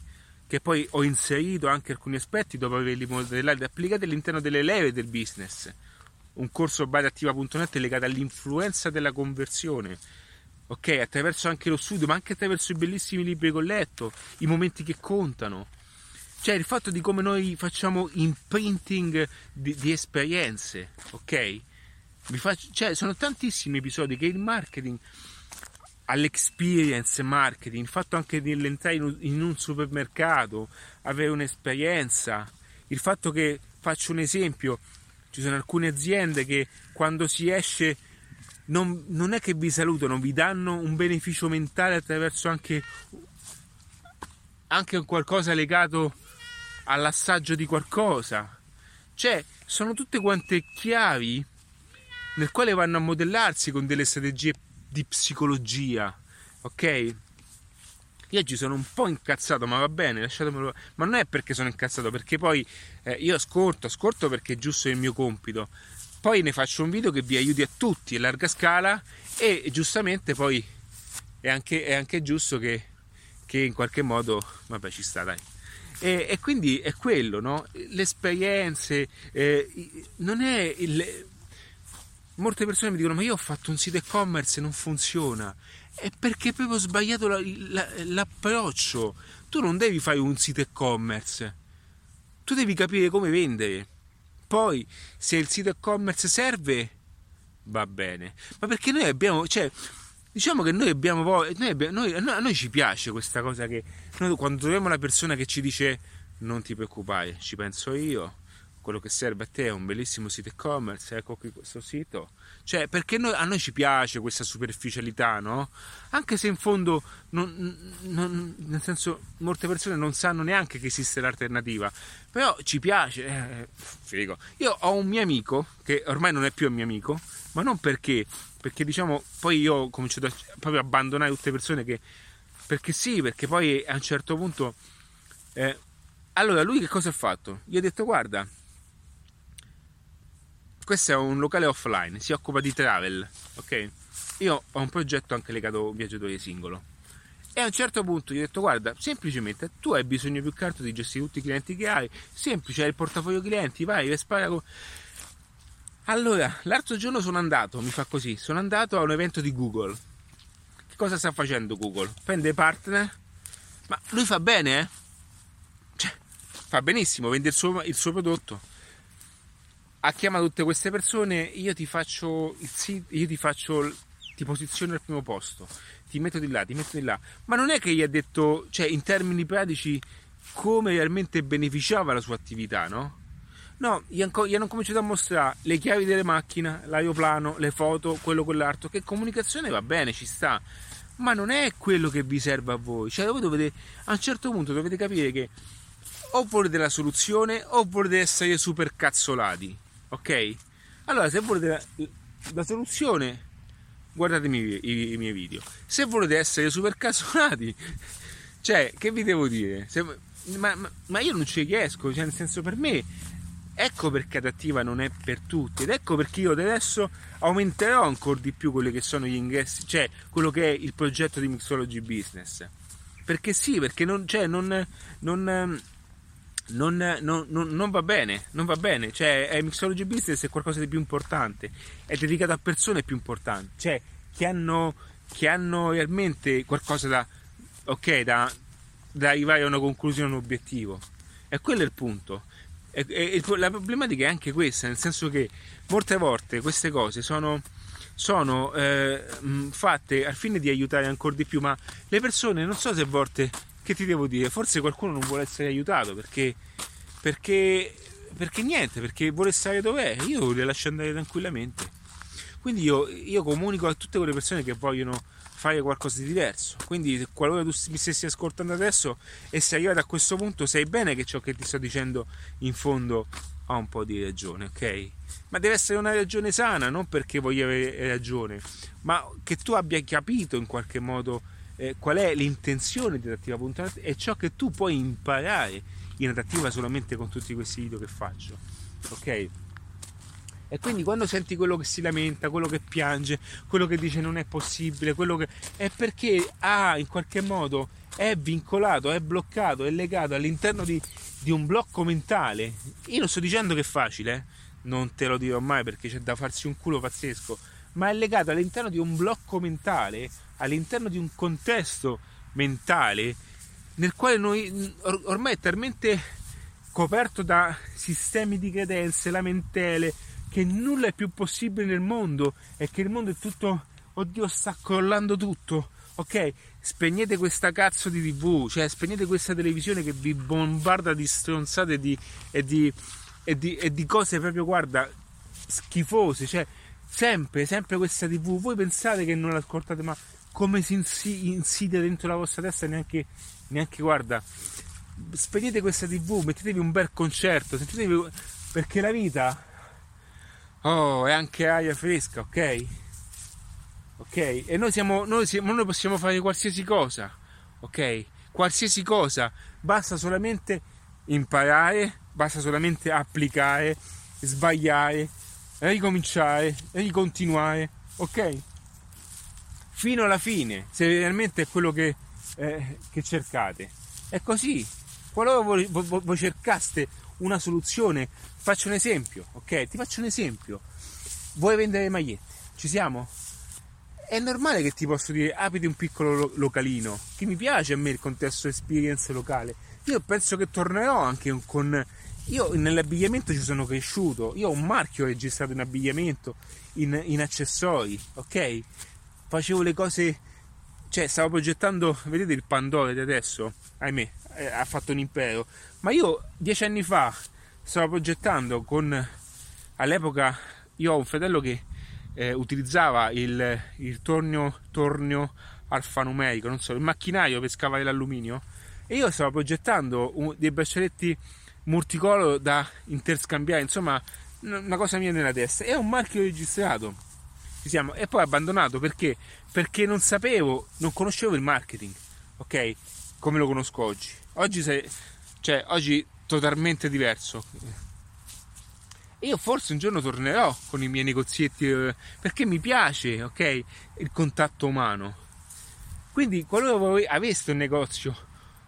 che poi ho inserito anche alcuni aspetti dopo averli modellati e applicati all'interno delle leve del business. Un corso badattiva.net legato all'influenza della conversione ok? Attraverso anche lo studio, ma anche attraverso i bellissimi libri che ho letto, i momenti che contano. Cioè il fatto di come noi facciamo imprinting di, di esperienze, ok? Faccio, cioè, sono tantissimi episodi che il marketing all'experience marketing, il fatto anche di entrare in un supermercato, avere un'esperienza, il fatto che faccio un esempio, ci sono alcune aziende che quando si esce non, non è che vi salutano, vi danno un beneficio mentale attraverso anche, anche qualcosa legato all'assaggio di qualcosa. Cioè, sono tutte quante chiavi nel quale vanno a modellarsi con delle strategie di psicologia, ok? Io oggi sono un po' incazzato, ma va bene, lasciatemelo. Ma non è perché sono incazzato, perché poi eh, io ascolto, ascolto perché è giusto il mio compito. Poi ne faccio un video che vi aiuti a tutti a larga scala e giustamente poi è anche, è anche giusto che, che, in qualche modo, vabbè ci sta dai. E, e quindi è quello, no? Le esperienze, eh, non è il, molte persone mi dicono ma io ho fatto un sito e-commerce e non funziona. È perché ho sbagliato la, la, l'approccio. Tu non devi fare un sito e-commerce. Tu devi capire come vendere. Poi se il sito e-commerce serve va bene. Ma perché noi abbiamo cioè diciamo che noi abbiamo noi abbiamo, noi, a noi ci piace questa cosa che noi quando troviamo una persona che ci dice non ti preoccupare ci penso io quello che serve a te è un bellissimo sito e-commerce, ecco qui questo sito. Cioè, perché noi, a noi ci piace questa superficialità, no? Anche se in fondo, non, non, nel senso, molte persone non sanno neanche che esiste l'alternativa, però ci piace. Eh, figo. Io ho un mio amico, che ormai non è più un mio amico, ma non perché, perché diciamo, poi io ho cominciato a proprio abbandonare tutte le persone che... Perché sì, perché poi a un certo punto... Eh, allora, lui che cosa ha fatto? Gli ho detto, guarda, questo è un locale offline, si occupa di travel, ok? Io ho un progetto anche legato a un viaggiatore singolo. E a un certo punto gli ho detto: Guarda, semplicemente tu hai bisogno più che altro di gestire tutti i clienti che hai. Semplice, hai il portafoglio clienti, vai, spara. Con... Allora, l'altro giorno sono andato, mi fa così: sono andato a un evento di Google. Che cosa sta facendo Google? Prende partner, ma lui fa bene, eh? Cioè, fa benissimo, vende il suo, il suo prodotto ha chiamato tutte queste persone, io ti faccio il io ti faccio, ti posiziono al primo posto, ti metto di là, ti metto di là. Ma non è che gli ha detto, cioè in termini pratici, come realmente beneficiava la sua attività, no? No, gli hanno cominciato a mostrare le chiavi delle macchine, l'aeroplano, le foto, quello, quell'altro, che comunicazione va bene, ci sta, ma non è quello che vi serve a voi. Cioè, voi dovete, a un certo punto dovete capire che o volete la soluzione o volete essere super cazzolati ok? Allora, se volete la, la soluzione, guardatemi i, i, miei video. Se volete essere super casolati, <laughs> cioè, che vi devo dire? Se, ma, ma, ma, io non ci riesco, cioè, nel senso, per me, ecco perché adattiva non è per tutti, ed ecco perché io adesso aumenterò ancora di più quelli che sono gli ingressi, cioè, quello che è il progetto di Mixology Business. Perché sì, perché non, cioè, non, non non, non, non, va bene, non va bene, cioè è Mixology Business è qualcosa di più importante, è dedicato a persone più importanti, cioè che hanno, che hanno realmente qualcosa da, ok, da, da arrivare a una conclusione, a un obiettivo. E quello è il punto. E, e, la problematica è anche questa, nel senso che molte volte queste cose sono, sono eh, fatte al fine di aiutare ancora di più, ma le persone non so se a volte che ti devo dire? Forse qualcuno non vuole essere aiutato perché, perché, perché niente, perché vuole stare dov'è. Io le lascio andare tranquillamente. Quindi io, io comunico a tutte quelle persone che vogliono fare qualcosa di diverso. Quindi, qualora tu mi stessi ascoltando adesso e sei arrivato a questo punto, sai bene che ciò che ti sto dicendo in fondo ha un po' di ragione, ok? Ma deve essere una ragione sana, non perché voglio avere ragione, ma che tu abbia capito in qualche modo eh, qual è l'intenzione di adattiva.net e ciò che tu puoi imparare in adattiva solamente con tutti questi video che faccio. Ok? E quindi quando senti quello che si lamenta, quello che piange, quello che dice non è possibile, quello che è perché ha in qualche modo è vincolato, è bloccato, è legato all'interno di, di un blocco mentale. Io non sto dicendo che è facile, eh? non te lo dirò mai perché c'è da farsi un culo pazzesco, ma è legato all'interno di un blocco mentale, all'interno di un contesto mentale nel quale noi ormai è talmente coperto da sistemi di credenze, lamentele, che nulla è più possibile nel mondo e che il mondo è tutto, oddio sta crollando tutto, ok? Spegnete questa cazzo di tv, cioè spegnete questa televisione che vi bombarda di stronzate di, e di, e di, e di cose proprio, guarda, schifose, cioè sempre, sempre questa tv, voi pensate che non l'ascoltate ma come si insidia dentro la vostra testa neanche, neanche guarda, spegnete questa tv, mettetevi un bel concerto, sentitevi, perché la vita, oh, è anche aria fresca, ok? Ok? E noi siamo, noi siamo, noi possiamo fare qualsiasi cosa, ok? Qualsiasi cosa, basta solamente imparare, basta solamente applicare, sbagliare, ricominciare, ricontinuare, ok? Fino alla fine, se realmente è quello che, eh, che cercate. È così. Qualora voi, voi, voi cercaste una soluzione, faccio un esempio, ok? Ti faccio un esempio. Vuoi vendere magliette? Ci siamo? È normale che ti posso dire apriti un piccolo localino, che mi piace a me il contesto experience locale. Io penso che tornerò anche con io nell'abbigliamento ci sono cresciuto, io ho un marchio registrato in abbigliamento, in, in accessori, ok? Facevo le cose, cioè stavo progettando, vedete il Pandore di adesso, ahimè, eh, ha fatto un impero, ma io dieci anni fa stavo progettando con, all'epoca io ho un fratello che eh, utilizzava il, il tornio, tornio alfanumerico, non so, il macchinario per scavare l'alluminio e io stavo progettando un, dei braccialetti multicolor da interscambiare, insomma, una cosa mia nella testa. È un marchio registrato. Ci siamo. E poi abbandonato perché? Perché non sapevo, non conoscevo il marketing, ok? Come lo conosco oggi. Oggi sei, cioè, oggi totalmente diverso. io forse un giorno tornerò con i miei negozietti eh, perché mi piace, ok? Il contatto umano. Quindi, qualora voi aveste un negozio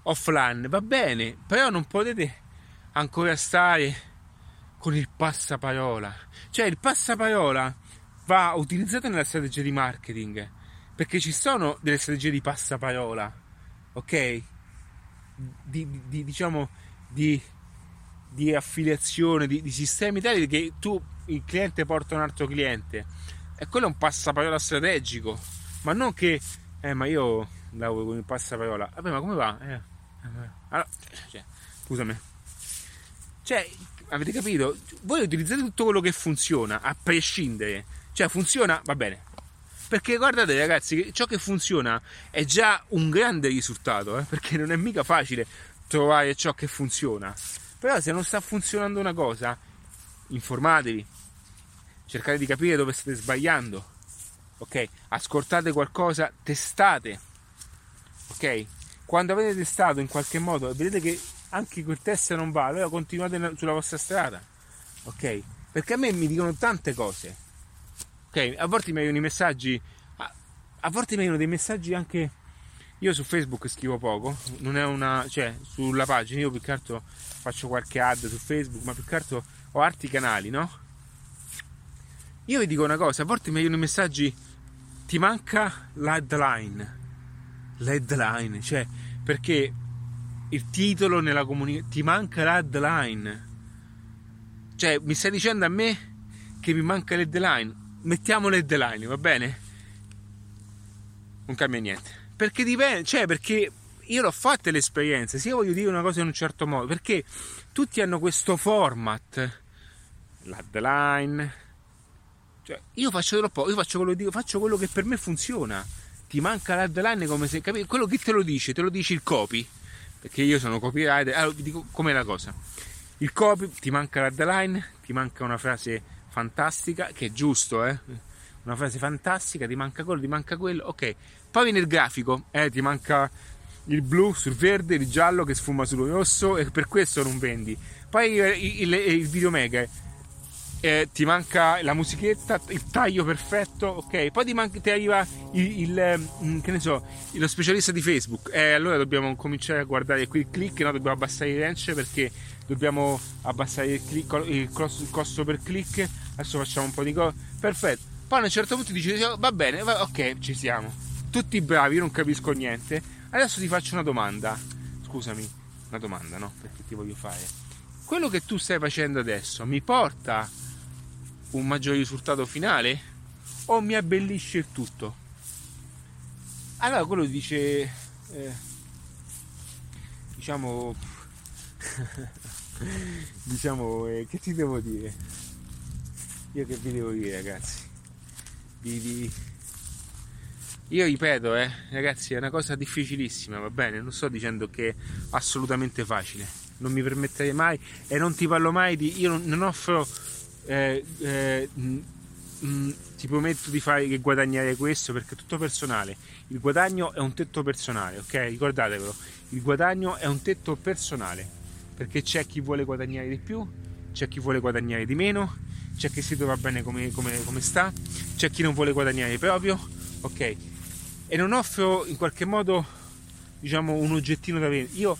offline, va bene, però non potete ancora stare con il passaparola. Cioè il passaparola va utilizzato nella strategia di marketing, perché ci sono delle strategie di passaparola, ok? Di, di diciamo di, di affiliazione, di, di, sistemi tali che tu, il cliente, porta un altro cliente. E quello è un passaparola strategico, ma non che, eh, ma io lavoro con il passaparola. Vabbè, ma come va? Eh, eh allora, cioè, scusami. Cioè, avete capito? Voi utilizzate tutto quello che funziona, a prescindere. Cioè, funziona, va bene. Perché guardate ragazzi, ciò che funziona è già un grande risultato, eh? perché non è mica facile trovare ciò che funziona. Però se non sta funzionando una cosa, informatevi, cercate di capire dove state sbagliando, ok? Ascoltate qualcosa, testate, ok? Quando avete testato in qualche modo e vedete che anche quel test non va, allora continuate sulla vostra strada, ok? Perché a me mi dicono tante cose, ok? A volte mi arrivano i messaggi, a, a volte mi arrivano dei messaggi anche, io su Facebook scrivo poco, non è una, cioè sulla pagina, io più che altro faccio qualche ad su Facebook, ma più che altro ho altri canali, no? Io vi dico una cosa, a volte mi arrivano i messaggi, ti manca l'headline, l'headline, cioè perché il titolo nella comunicazione, ti manca l'headline. Cioè, mi stai dicendo a me che mi manca l'headline? Mettiamo l'headline, va bene? Non cambia niente. Perché dipende, cioè, perché io l'ho fatta l'esperienza, se io voglio dire una cosa in un certo modo, perché tutti hanno questo format, l'headline. Cioè, io faccio troppo, io faccio quello, dico, faccio quello che per me funziona. Ti manca l'headline come se capi? Quello che te lo dice, te lo dice il copy perché io sono copywriter. Allora vi dico com'è la cosa. Il copy ti manca la deadline, ti manca una frase fantastica, che è giusto, eh? Una frase fantastica, ti manca quello, ti manca quello, ok. Poi viene il grafico, eh, ti manca il blu sul verde, il giallo che sfuma sul rosso e per questo non vendi. Poi il, il, il video mega eh, ti manca la musichetta, il taglio perfetto, ok? Poi ti, manca, ti arriva il, il, mm, che ne so, lo specialista di Facebook. Eh, allora dobbiamo cominciare a guardare qui il click, no? Dobbiamo abbassare il range perché dobbiamo abbassare il, click, il, costo per click. Adesso facciamo un po' di cose. Perfetto. Poi a un certo punto dici, va bene, va, ok, ci siamo. Tutti bravi, io non capisco niente. Adesso ti faccio una domanda. Scusami, una domanda, no? Perché ti voglio fare. Quello che tu stai facendo adesso mi porta un maggiore risultato finale o mi abbellisce il tutto? Allora quello dice, eh, diciamo, <laughs> diciamo, eh, che ti devo dire? Io che vi devo dire ragazzi? Vi, vi... Io ripeto, eh, ragazzi, è una cosa difficilissima, va bene? Non sto dicendo che è assolutamente facile, non mi permetterei mai e non ti parlo mai di... Io non, offro... Eh, eh, ti prometto di fare che guadagnare questo perché è tutto personale. Il guadagno è un tetto personale, ok? Ricordatevelo, il guadagno è un tetto personale perché c'è chi vuole guadagnare di più, c'è chi vuole guadagnare di meno, c'è chi si trova bene come, come, come sta, c'è chi non vuole guadagnare proprio, ok? E non offro in qualche modo, diciamo, un oggettino da vendere. Io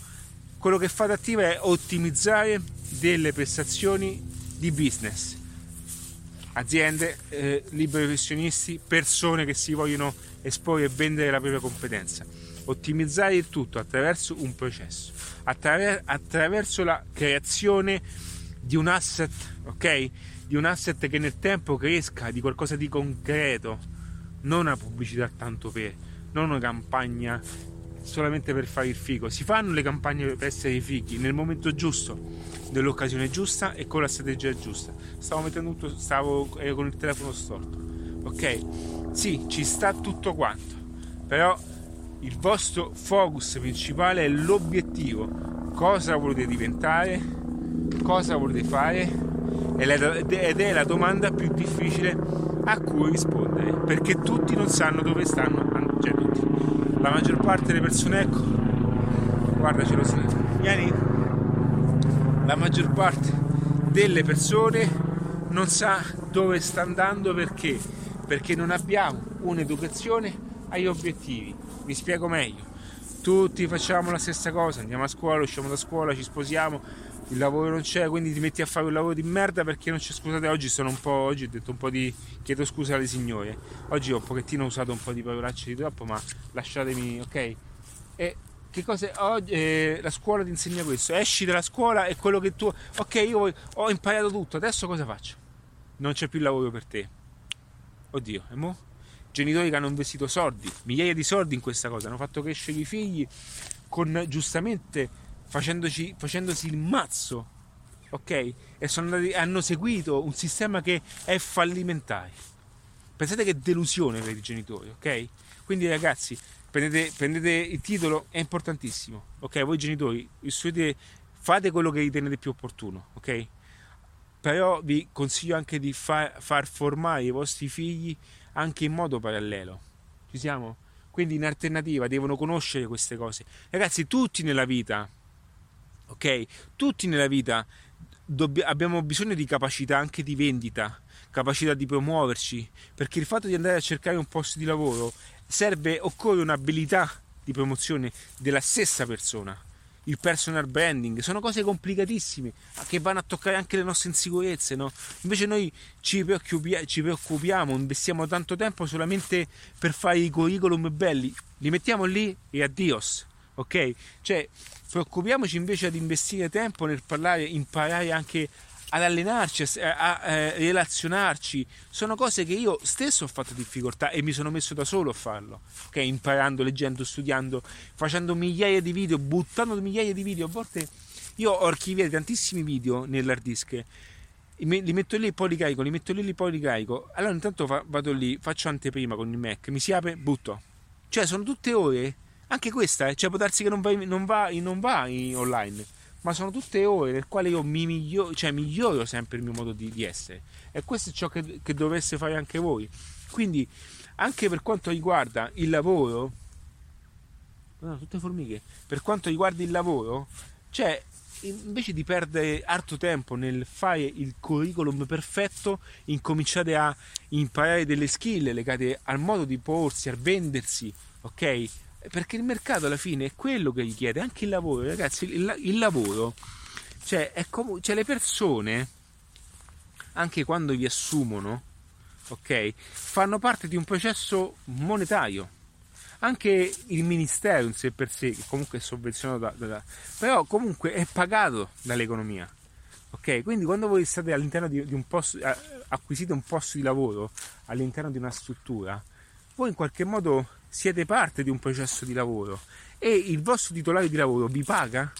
quello che fate attiva è ottimizzare delle prestazioni di business. Aziende, eh, liberi professionisti, persone che si vogliono esporre e vendere la propria competenza. Ottimizzare il tutto attraverso un processo, attraver- attraverso la creazione di un asset, ok? Di un asset che nel tempo cresca, di qualcosa di concreto, non una pubblicità tanto per, non una campagna solamente per fare il figo. Si fanno le campagne per essere i fighi nel momento giusto, nell'occasione giusta e con la strategia giusta. Stavo mettendo tutto, stavo con il telefono storto. Ok? Sì, ci sta tutto quanto, però il vostro focus principale è l'obiettivo. Cosa volete diventare? Cosa volete fare? Ed è la domanda più difficile a cui rispondere, perché tutti non sanno dove stanno, cioè tutti. La maggior parte delle persone, ecco, guarda ce lo. Vieni. La maggior parte delle persone non sa dove sta andando perché? Perché non abbiamo un'educazione agli obiettivi mi spiego meglio. Tutti facciamo la stessa cosa, andiamo a scuola, usciamo da scuola, ci sposiamo, il lavoro non c'è, quindi ti metti a fare un lavoro di merda perché non c'è. Scusate, oggi sono un po'. Oggi ho detto un po' di. chiedo scusa alle signore. Oggi ho un pochettino usato un po' di parolacce di troppo, ma lasciatemi, ok? E che cosa oggi eh, la scuola ti insegna questo? Esci dalla scuola e quello che tu. Ok, io ho imparato tutto, adesso cosa faccio? Non c'è più lavoro per te. Oddio, e mo? Genitori che hanno investito soldi, migliaia di soldi in questa cosa, hanno fatto crescere i figli con giustamente facendoci, facendosi il mazzo, ok? E andati, hanno seguito un sistema che è fallimentare. Pensate che delusione per i genitori, ok? Quindi ragazzi, prendete, prendete il titolo, è importantissimo, ok? Voi genitori, fate quello che ritenete più opportuno, ok? Però vi consiglio anche di far, far formare i vostri figli anche in modo parallelo. Ci siamo? Quindi in alternativa devono conoscere queste cose. Ragazzi, tutti nella vita, ok? Tutti nella vita dobb- abbiamo bisogno di capacità anche di vendita, capacità di promuoverci, perché il fatto di andare a cercare un posto di lavoro serve, occorre un'abilità di promozione della stessa persona il personal branding, sono cose complicatissime che vanno a toccare anche le nostre insicurezze, no? Invece noi ci, preoccupia- ci preoccupiamo, investiamo tanto tempo solamente per fare i curriculum belli, li mettiamo lì e addios, ok? Cioè, preoccupiamoci invece di investire tempo nel parlare, imparare anche ad allenarci, a, a, a, relazionarci, sono cose che io stesso ho fatto difficoltà e mi sono messo da solo a farlo, ok? Imparando, leggendo, studiando, facendo migliaia di video, buttando migliaia di video, a volte io ho archiviato tantissimi video nell'hard disk, li metto lì e poi li carico, li metto lì e poi li carico, allora intanto vado lì, faccio anteprima con il Mac, mi si apre, butto, cioè sono tutte ore, anche questa, eh? cioè può darsi che non va, non va, non va online ma sono tutte ore nel quale io mi miglioro, cioè miglioro sempre il mio modo di, di essere e questo è ciò che, che dovreste fare anche voi quindi anche per quanto riguarda il lavoro no, tutte formiche per quanto riguarda il lavoro cioè invece di perdere altro tempo nel fare il curriculum perfetto, incominciate a imparare delle skill legate al modo di porsi, a vendersi, ok? Perché il mercato alla fine è quello che richiede, anche il lavoro, ragazzi, il, il lavoro, cioè, è com- cioè le persone, anche quando vi assumono, ok? Fanno parte di un processo monetario. Anche il ministero in sé per sé, che comunque è sovvenzionato da, da, però comunque è pagato dall'economia. Ok, quindi quando voi state all'interno di, di un posto, eh, acquisite un posto di lavoro all'interno di una struttura, voi in qualche modo siete parte di un processo di lavoro e il vostro titolare di lavoro vi paga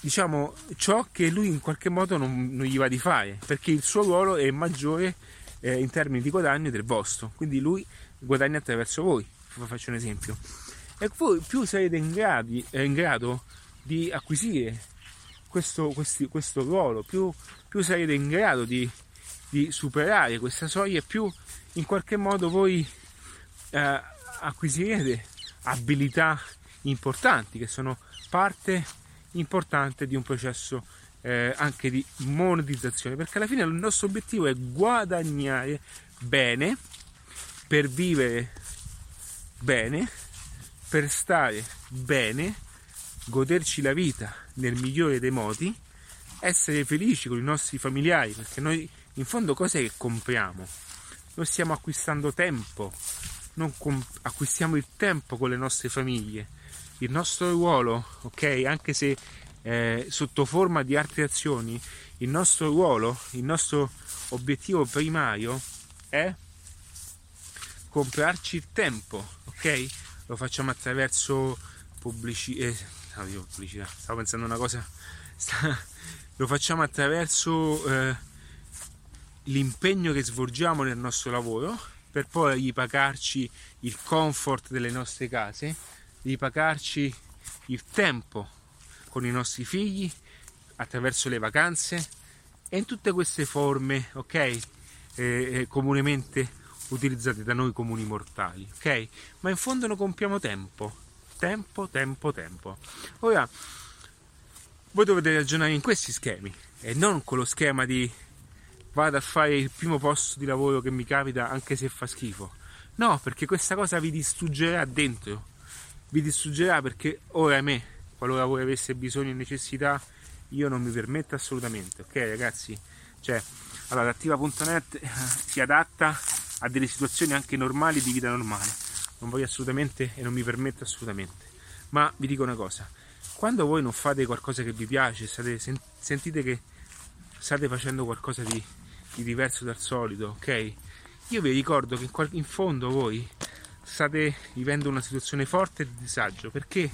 diciamo ciò che lui in qualche modo non, non gli va di fare perché il suo ruolo è maggiore eh, in termini di guadagno del vostro. Quindi lui guadagna attraverso voi. Faccio un esempio. E voi più sarete in, gradi, eh, in grado di acquisire questo, questi, questo ruolo più, più, sarete in grado di, di, superare questa soglia più in qualche modo voi eh, acquisirete abilità importanti che sono parte importante di un processo eh, anche di monetizzazione. Perché alla fine il nostro obiettivo è guadagnare bene per vivere bene per stare bene goderci la vita nel migliore dei modi essere felici con i nostri familiari perché noi in fondo cos'è che compriamo? Noi stiamo acquistando tempo non acquistiamo il tempo con le nostre famiglie il nostro ruolo, ok, anche se eh, sotto forma di altre azioni, il nostro ruolo, il nostro obiettivo primario è comprarci il tempo, ok? Lo facciamo attraverso pubblici- eh, no, pubblicità, stavo pensando una cosa, lo facciamo attraverso eh, l'impegno che svolgiamo nel nostro lavoro per poi pagarci il comfort delle nostre case di pagarci il tempo con i nostri figli attraverso le vacanze e in tutte queste forme, ok? Eh, eh, comunemente utilizzate da noi comuni mortali, ok? Ma in fondo noi compiamo tempo, tempo, tempo, tempo. Ora, voi dovete ragionare in questi schemi e non con lo schema di vado a fare il primo posto di lavoro che mi capita anche se fa schifo. No, perché questa cosa vi distruggerà dentro vi distruggerà perché ora a me, qualora voi avesse bisogno e necessità, io non mi permetto assolutamente, ok ragazzi? Cioè, allora, attiva.net <laughs> si adatta a delle situazioni anche normali di vita normale. Non voglio assolutamente e non mi permetto assolutamente. Ma vi dico una cosa, quando voi non fate qualcosa che vi piace, state, sentite che state facendo qualcosa di, di diverso dal solito, ok? Io vi ricordo che in, fondo voi state vivendo una situazione forte di disagio perché?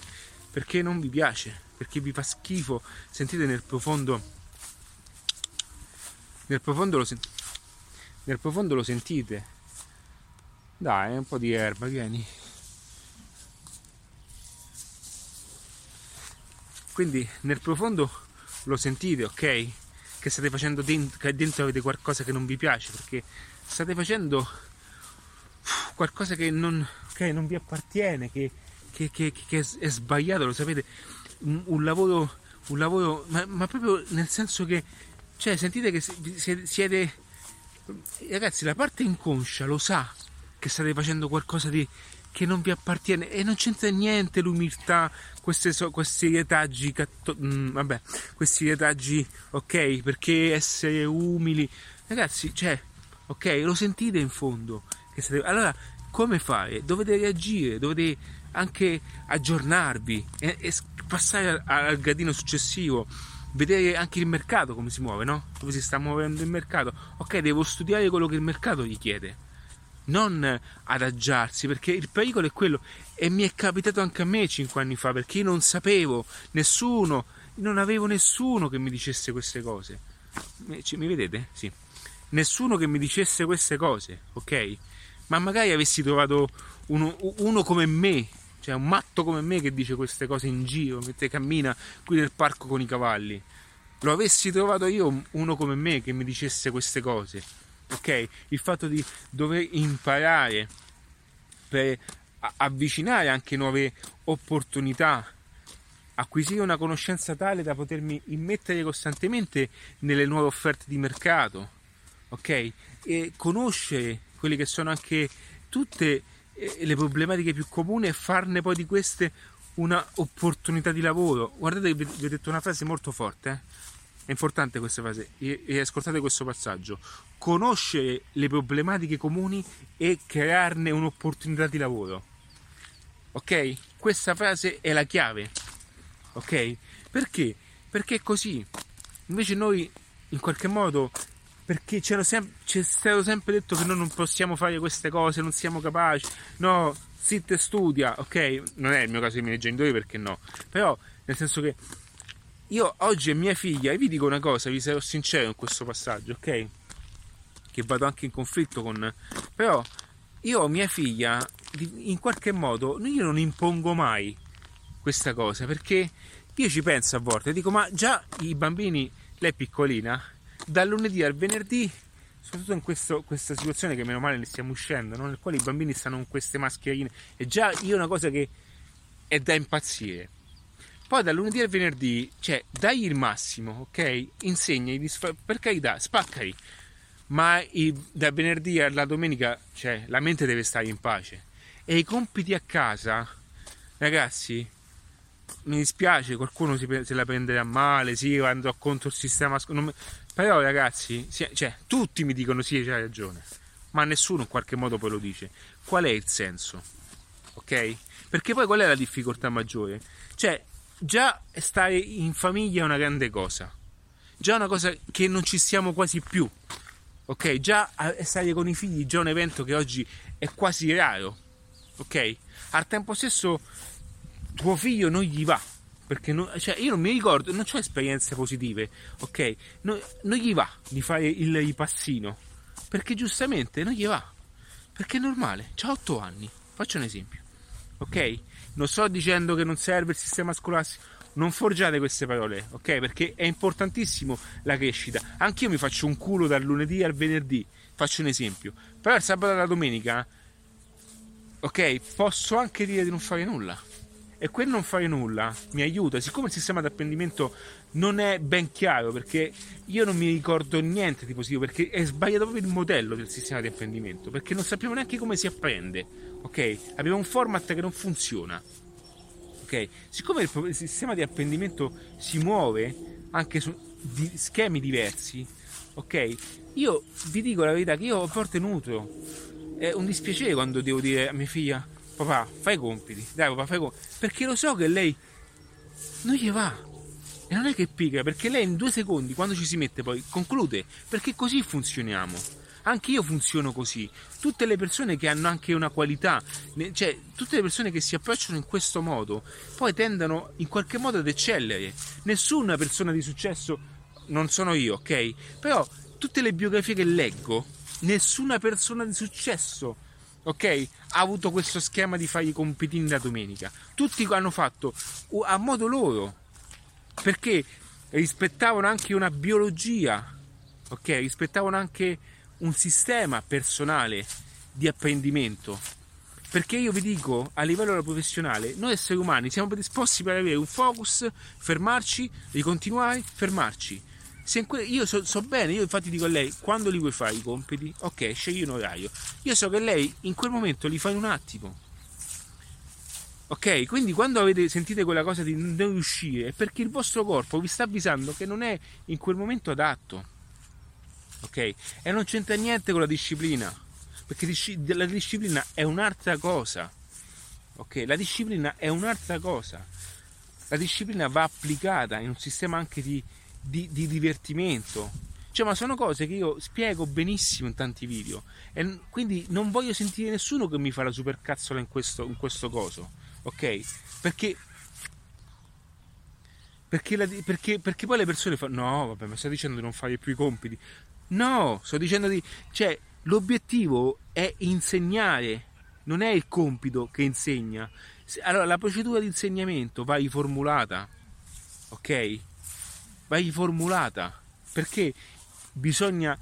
Perché non vi piace, perché vi fa schifo, sentite nel profondo nel profondo lo, sen- nel profondo lo sentite. Dai, un po' di erba, vieni. Quindi nel profondo lo sentite, ok? Che state facendo dentro, che dentro avete qualcosa che non vi piace, perché state facendo qualcosa che non, okay, non vi appartiene, che, che, che, che, è sbagliato, lo sapete, un, un lavoro, un lavoro ma, ma, proprio nel senso che, cioè, sentite che siete, ragazzi, la parte inconscia lo sa che state facendo qualcosa di, che non vi appartiene e non c'entra niente l'umiltà, queste, questi retaggi, catto, mh, mm, vabbè, questi retaggi, ok, perché essere umili, ragazzi, cioè, ok, lo sentite in fondo, state... Allora, come fare? Dovete reagire, dovete anche aggiornarvi e, e passare al, al gradino successivo vedere anche il mercato come si muove, no? Dove si sta muovendo il mercato. Ok, devo studiare quello che il mercato gli chiede, non adagiarsi, perché il pericolo è quello. E mi è capitato anche a me cinque anni fa, perché io non sapevo nessuno, non avevo nessuno che mi dicesse queste cose. Mi, vedete? Sì. Nessuno che mi dicesse queste cose, ok? ma magari avessi trovato uno, uno come me, cioè un matto come me che dice queste cose in giro, mentre cammina qui nel parco con i cavalli. Lo avessi trovato io uno come me che mi dicesse queste cose. Ok? Il fatto di dover imparare per avvicinare anche nuove opportunità, acquisire una conoscenza tale da potermi immettere costantemente nelle nuove offerte di mercato, ok? E conoscere quelle che sono anche tutte eh, le problematiche più comuni e farne poi di queste una opportunità di lavoro. Guardate che vi ho detto una frase molto forte, eh? È importante questa frase e, e ascoltate questo passaggio, conoscere le problematiche comuni e crearne un'opportunità di lavoro. Ok? Questa frase è la chiave. Ok? Perché? Perché è così. Invece noi in qualche modo perché ci è stato sempre detto che noi non possiamo fare queste cose, non siamo capaci. No, zitta e studia, ok? Non è il mio caso dei miei genitori perché no. Però, nel senso che io oggi è mia figlia, e vi dico una cosa, vi sarò sincero in questo passaggio, ok? Che vado anche in conflitto con... Però io ho mia figlia, in qualche modo, io non impongo mai questa cosa, perché io ci penso a volte, dico, ma già i bambini, lei è piccolina, dal lunedì al venerdì, soprattutto in questo, questa situazione che meno male ne stiamo uscendo, no? nel quale i bambini stanno con queste mascherine, è già io una cosa che è da impazzire. Poi dal lunedì al venerdì, cioè, dai il massimo, ok? Insegni, per carità, spaccali. Ma dal venerdì alla domenica, cioè, la mente deve stare in pace. E i compiti a casa, ragazzi, mi dispiace, qualcuno si, se la prenderà male, sì, andrò contro il sistema. Non, però ragazzi, cioè, tutti mi dicono sì, c'hai ragione, ma nessuno in qualche modo poi lo dice. Qual è il senso? Ok? Perché poi qual è la difficoltà maggiore? Cioè, già stare in famiglia è una grande cosa. Già è una cosa che non ci stiamo quasi più. Ok? Già stare con i figli già è un evento che oggi è quasi raro. Ok? Al tempo stesso tuo figlio non gli va perché non, cioè io non mi ricordo, non ho esperienze positive, ok? No, non gli va di fare il, il passino, perché giustamente non gli va, perché è normale, ha 8 anni, faccio un esempio, ok? Non sto dicendo che non serve il sistema scolastico, non forgiate queste parole, ok? Perché è importantissimo la crescita. Anch'io mi faccio un culo dal lunedì al venerdì, faccio un esempio. Però il sabato e la domenica, ok? Posso anche dire di non fare nulla e quel non fare nulla mi aiuta, siccome il sistema di apprendimento non è ben chiaro, perché io non mi ricordo niente di positivo, perché è sbagliato proprio il modello del sistema di apprendimento, perché non sappiamo neanche come si apprende, ok? Abbiamo un format che non funziona, ok? Siccome il, il sistema di apprendimento si muove anche su di schemi diversi, ok? Io vi dico la verità che io a volte nutro, è un dispiacere quando devo dire a mia figlia papà, fai i compiti, dai papà, fai i compiti, perché lo so che lei non gli va. E non è che pigra, perché lei in due secondi, quando ci si mette poi, conclude, perché così funzioniamo. Anche io funziono così. Tutte le persone che hanno anche una qualità, cioè tutte le persone che si approcciano in questo modo, poi tendono in qualche modo ad eccellere. Nessuna persona di successo, non sono io, ok? Però tutte le biografie che leggo, nessuna persona di successo ok? Ha avuto questo schema di fare i compitini da domenica. Tutti hanno fatto a modo loro, perché rispettavano anche una biologia, ok? Rispettavano anche un sistema personale di apprendimento. Perché io vi dico, a livello professionale, noi esseri umani siamo predisposti per avere un focus, fermarci, ricontinuare, fermarci Que- io so, so, bene, io infatti dico a lei, quando li vuoi fare i compiti? Ok, scegli un orario. Io so che lei in quel momento li fa in un attimo. Ok, quindi quando avete, sentite quella cosa di non riuscire è perché il vostro corpo vi sta avvisando che non è in quel momento adatto. Ok? E non c'entra niente con la disciplina. Perché la disciplina è un'altra cosa. Ok? La disciplina è un'altra cosa. La disciplina va applicata in un sistema anche di di, di divertimento. Cioè, ma sono cose che io spiego benissimo in tanti video. E quindi non voglio sentire nessuno che mi fa la supercazzola in questo, in questo coso. Ok? Perché perché, la, perché, perché, poi le persone fanno: No, vabbè, ma stai dicendo di non fare più i compiti. No, sto dicendo di. Cioè, l'obiettivo è insegnare, non è il compito che insegna. Allora, la procedura di insegnamento va riformulata, ok? va riformulata perché bisogna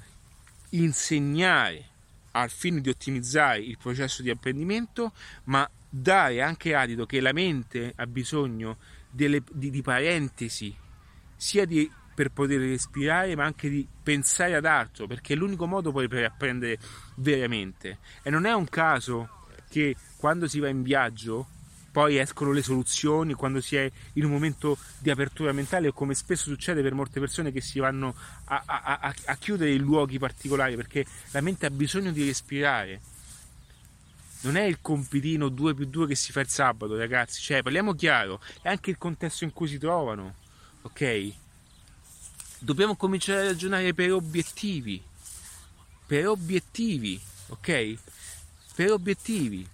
insegnare al fine di ottimizzare il processo di apprendimento, ma dare anche adito che la mente ha bisogno delle, di, di, parentesi, sia di, per poter respirare, ma anche di pensare ad altro, perché è l'unico modo poi per apprendere veramente. E non è un caso che quando si va in viaggio, poi escono le soluzioni quando si è in un momento di apertura mentale o come spesso succede per molte persone che si vanno a, a, a, a chiudere in luoghi particolari perché la mente ha bisogno di respirare non è il compitino 2 più 2 che si fa il sabato, ragazzi. Cioè, parliamo chiaro, è anche il contesto in cui si trovano, ok? Dobbiamo cominciare a ragionare per obiettivi. Per obiettivi, ok? Per obiettivi.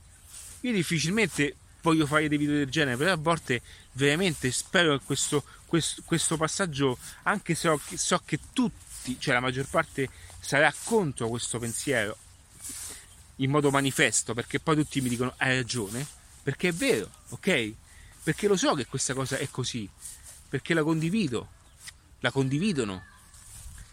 Io difficilmente voglio fare dei video del genere, però a volte veramente spero che questo, questo, questo passaggio, anche se so, so che tutti, cioè la maggior parte sarà contro questo pensiero, in modo manifesto, perché poi tutti mi dicono hai ragione, perché è vero, ok? Perché lo so che questa cosa è così, perché la condivido, la condividono,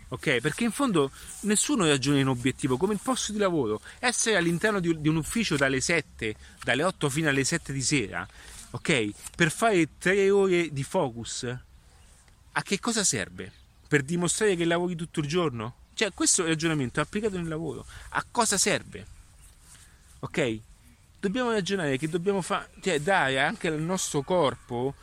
ok? Perché in fondo nessuno ragiona in obiettivo, come il posto di lavoro, essere all'interno di, un ufficio dalle 7, dalle 8 fino alle 7 di sera, ok? Per fare 3 ore di focus, a che cosa serve? Per dimostrare che lavori tutto il giorno? Cioè, questo è ragionamento applicato nel lavoro. A cosa serve? ok? Dobbiamo ragionare che dobbiamo fa- cioè, dare anche al nostro corpo,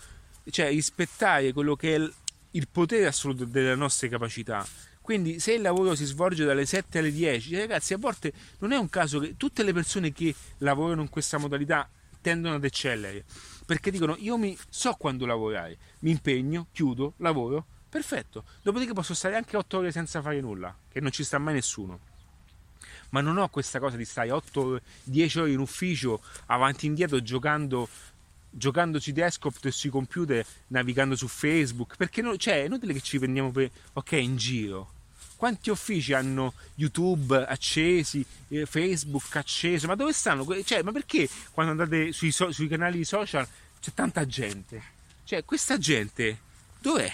cioè rispettare quello che è il potere assoluto delle nostre capacità. Quindi se il lavoro si svolge dalle 7 alle 10, cioè, ragazzi, a volte non è un caso che tutte le persone che lavorano in questa modalità tendono ad eccellere, perché dicono io mi so quando lavorare, mi impegno, chiudo, lavoro, perfetto. Dopodiché posso stare anche 8 ore senza fare nulla, che non ci sta mai nessuno ma non ho questa cosa di stare 8-10 ore in ufficio avanti e indietro giocando giocando sui desktop sui computer navigando su Facebook perché no, cioè, è inutile che ci prendiamo per ok in giro quanti uffici hanno YouTube accesi, eh, Facebook acceso, ma dove stanno? Cioè, ma perché quando andate sui, so, sui canali social c'è tanta gente? Cioè, questa gente dov'è?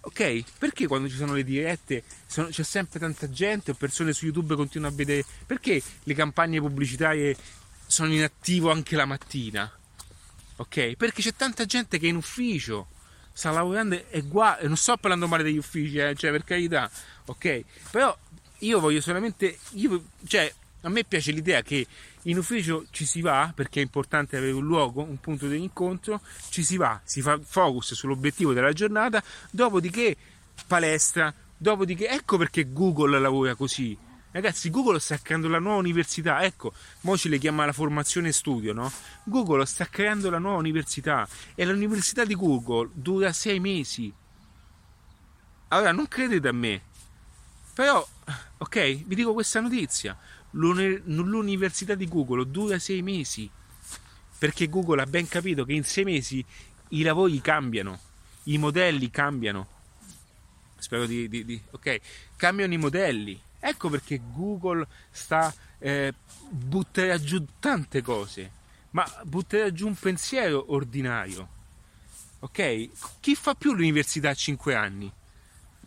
Ok? Perché quando ci sono le dirette sono, c'è sempre tanta gente o persone su YouTube continuano a vedere? Perché le campagne pubblicitarie sono in attivo anche la mattina? Ok? Perché c'è tanta gente che è in ufficio, sta lavorando e guarda, non sto parlando male degli uffici, eh, cioè per carità, ok? Però io voglio solamente, io, cioè a me piace l'idea che in ufficio ci si va perché è importante avere un luogo, un punto di incontro, ci si va, si fa focus sull'obiettivo della giornata, dopodiché palestra, dopodiché ecco perché Google lavora così. Ragazzi, Google sta creando la nuova università, ecco, mo ci le chiama la formazione studio, no? Google sta creando la nuova università e l'università di Google dura sei mesi. Allora, non credete a me, però, ok, vi dico questa notizia l'università di Google dura sei mesi perché Google ha ben capito che in sei mesi i lavori cambiano, i modelli cambiano. Spero di, di, di ok, cambiano i modelli. Ecco perché Google sta eh, butterà giù tante cose, ma butterà giù un pensiero ordinario. Ok? Chi fa più l'università a 5 anni?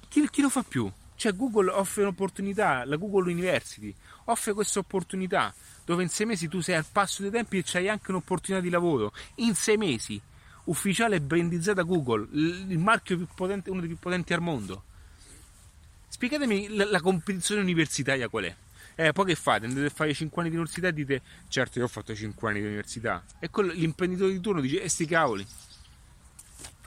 Chi, chi lo fa più? Cioè Google offre un'opportunità, la Google University offre questa opportunità dove in sei mesi tu sei al passo dei tempi e c'hai anche un'opportunità di lavoro. In sei mesi, ufficiale brandizzata Google, il marchio più potente, uno dei più potenti al mondo. Spiegatemi la, la competizione universitaria qual è. Eh, poi che fate? Andate a fare 5 anni di università e dite, certo io ho fatto 5 anni di università. E quello, l'imprenditore di turno dice, e sti cavoli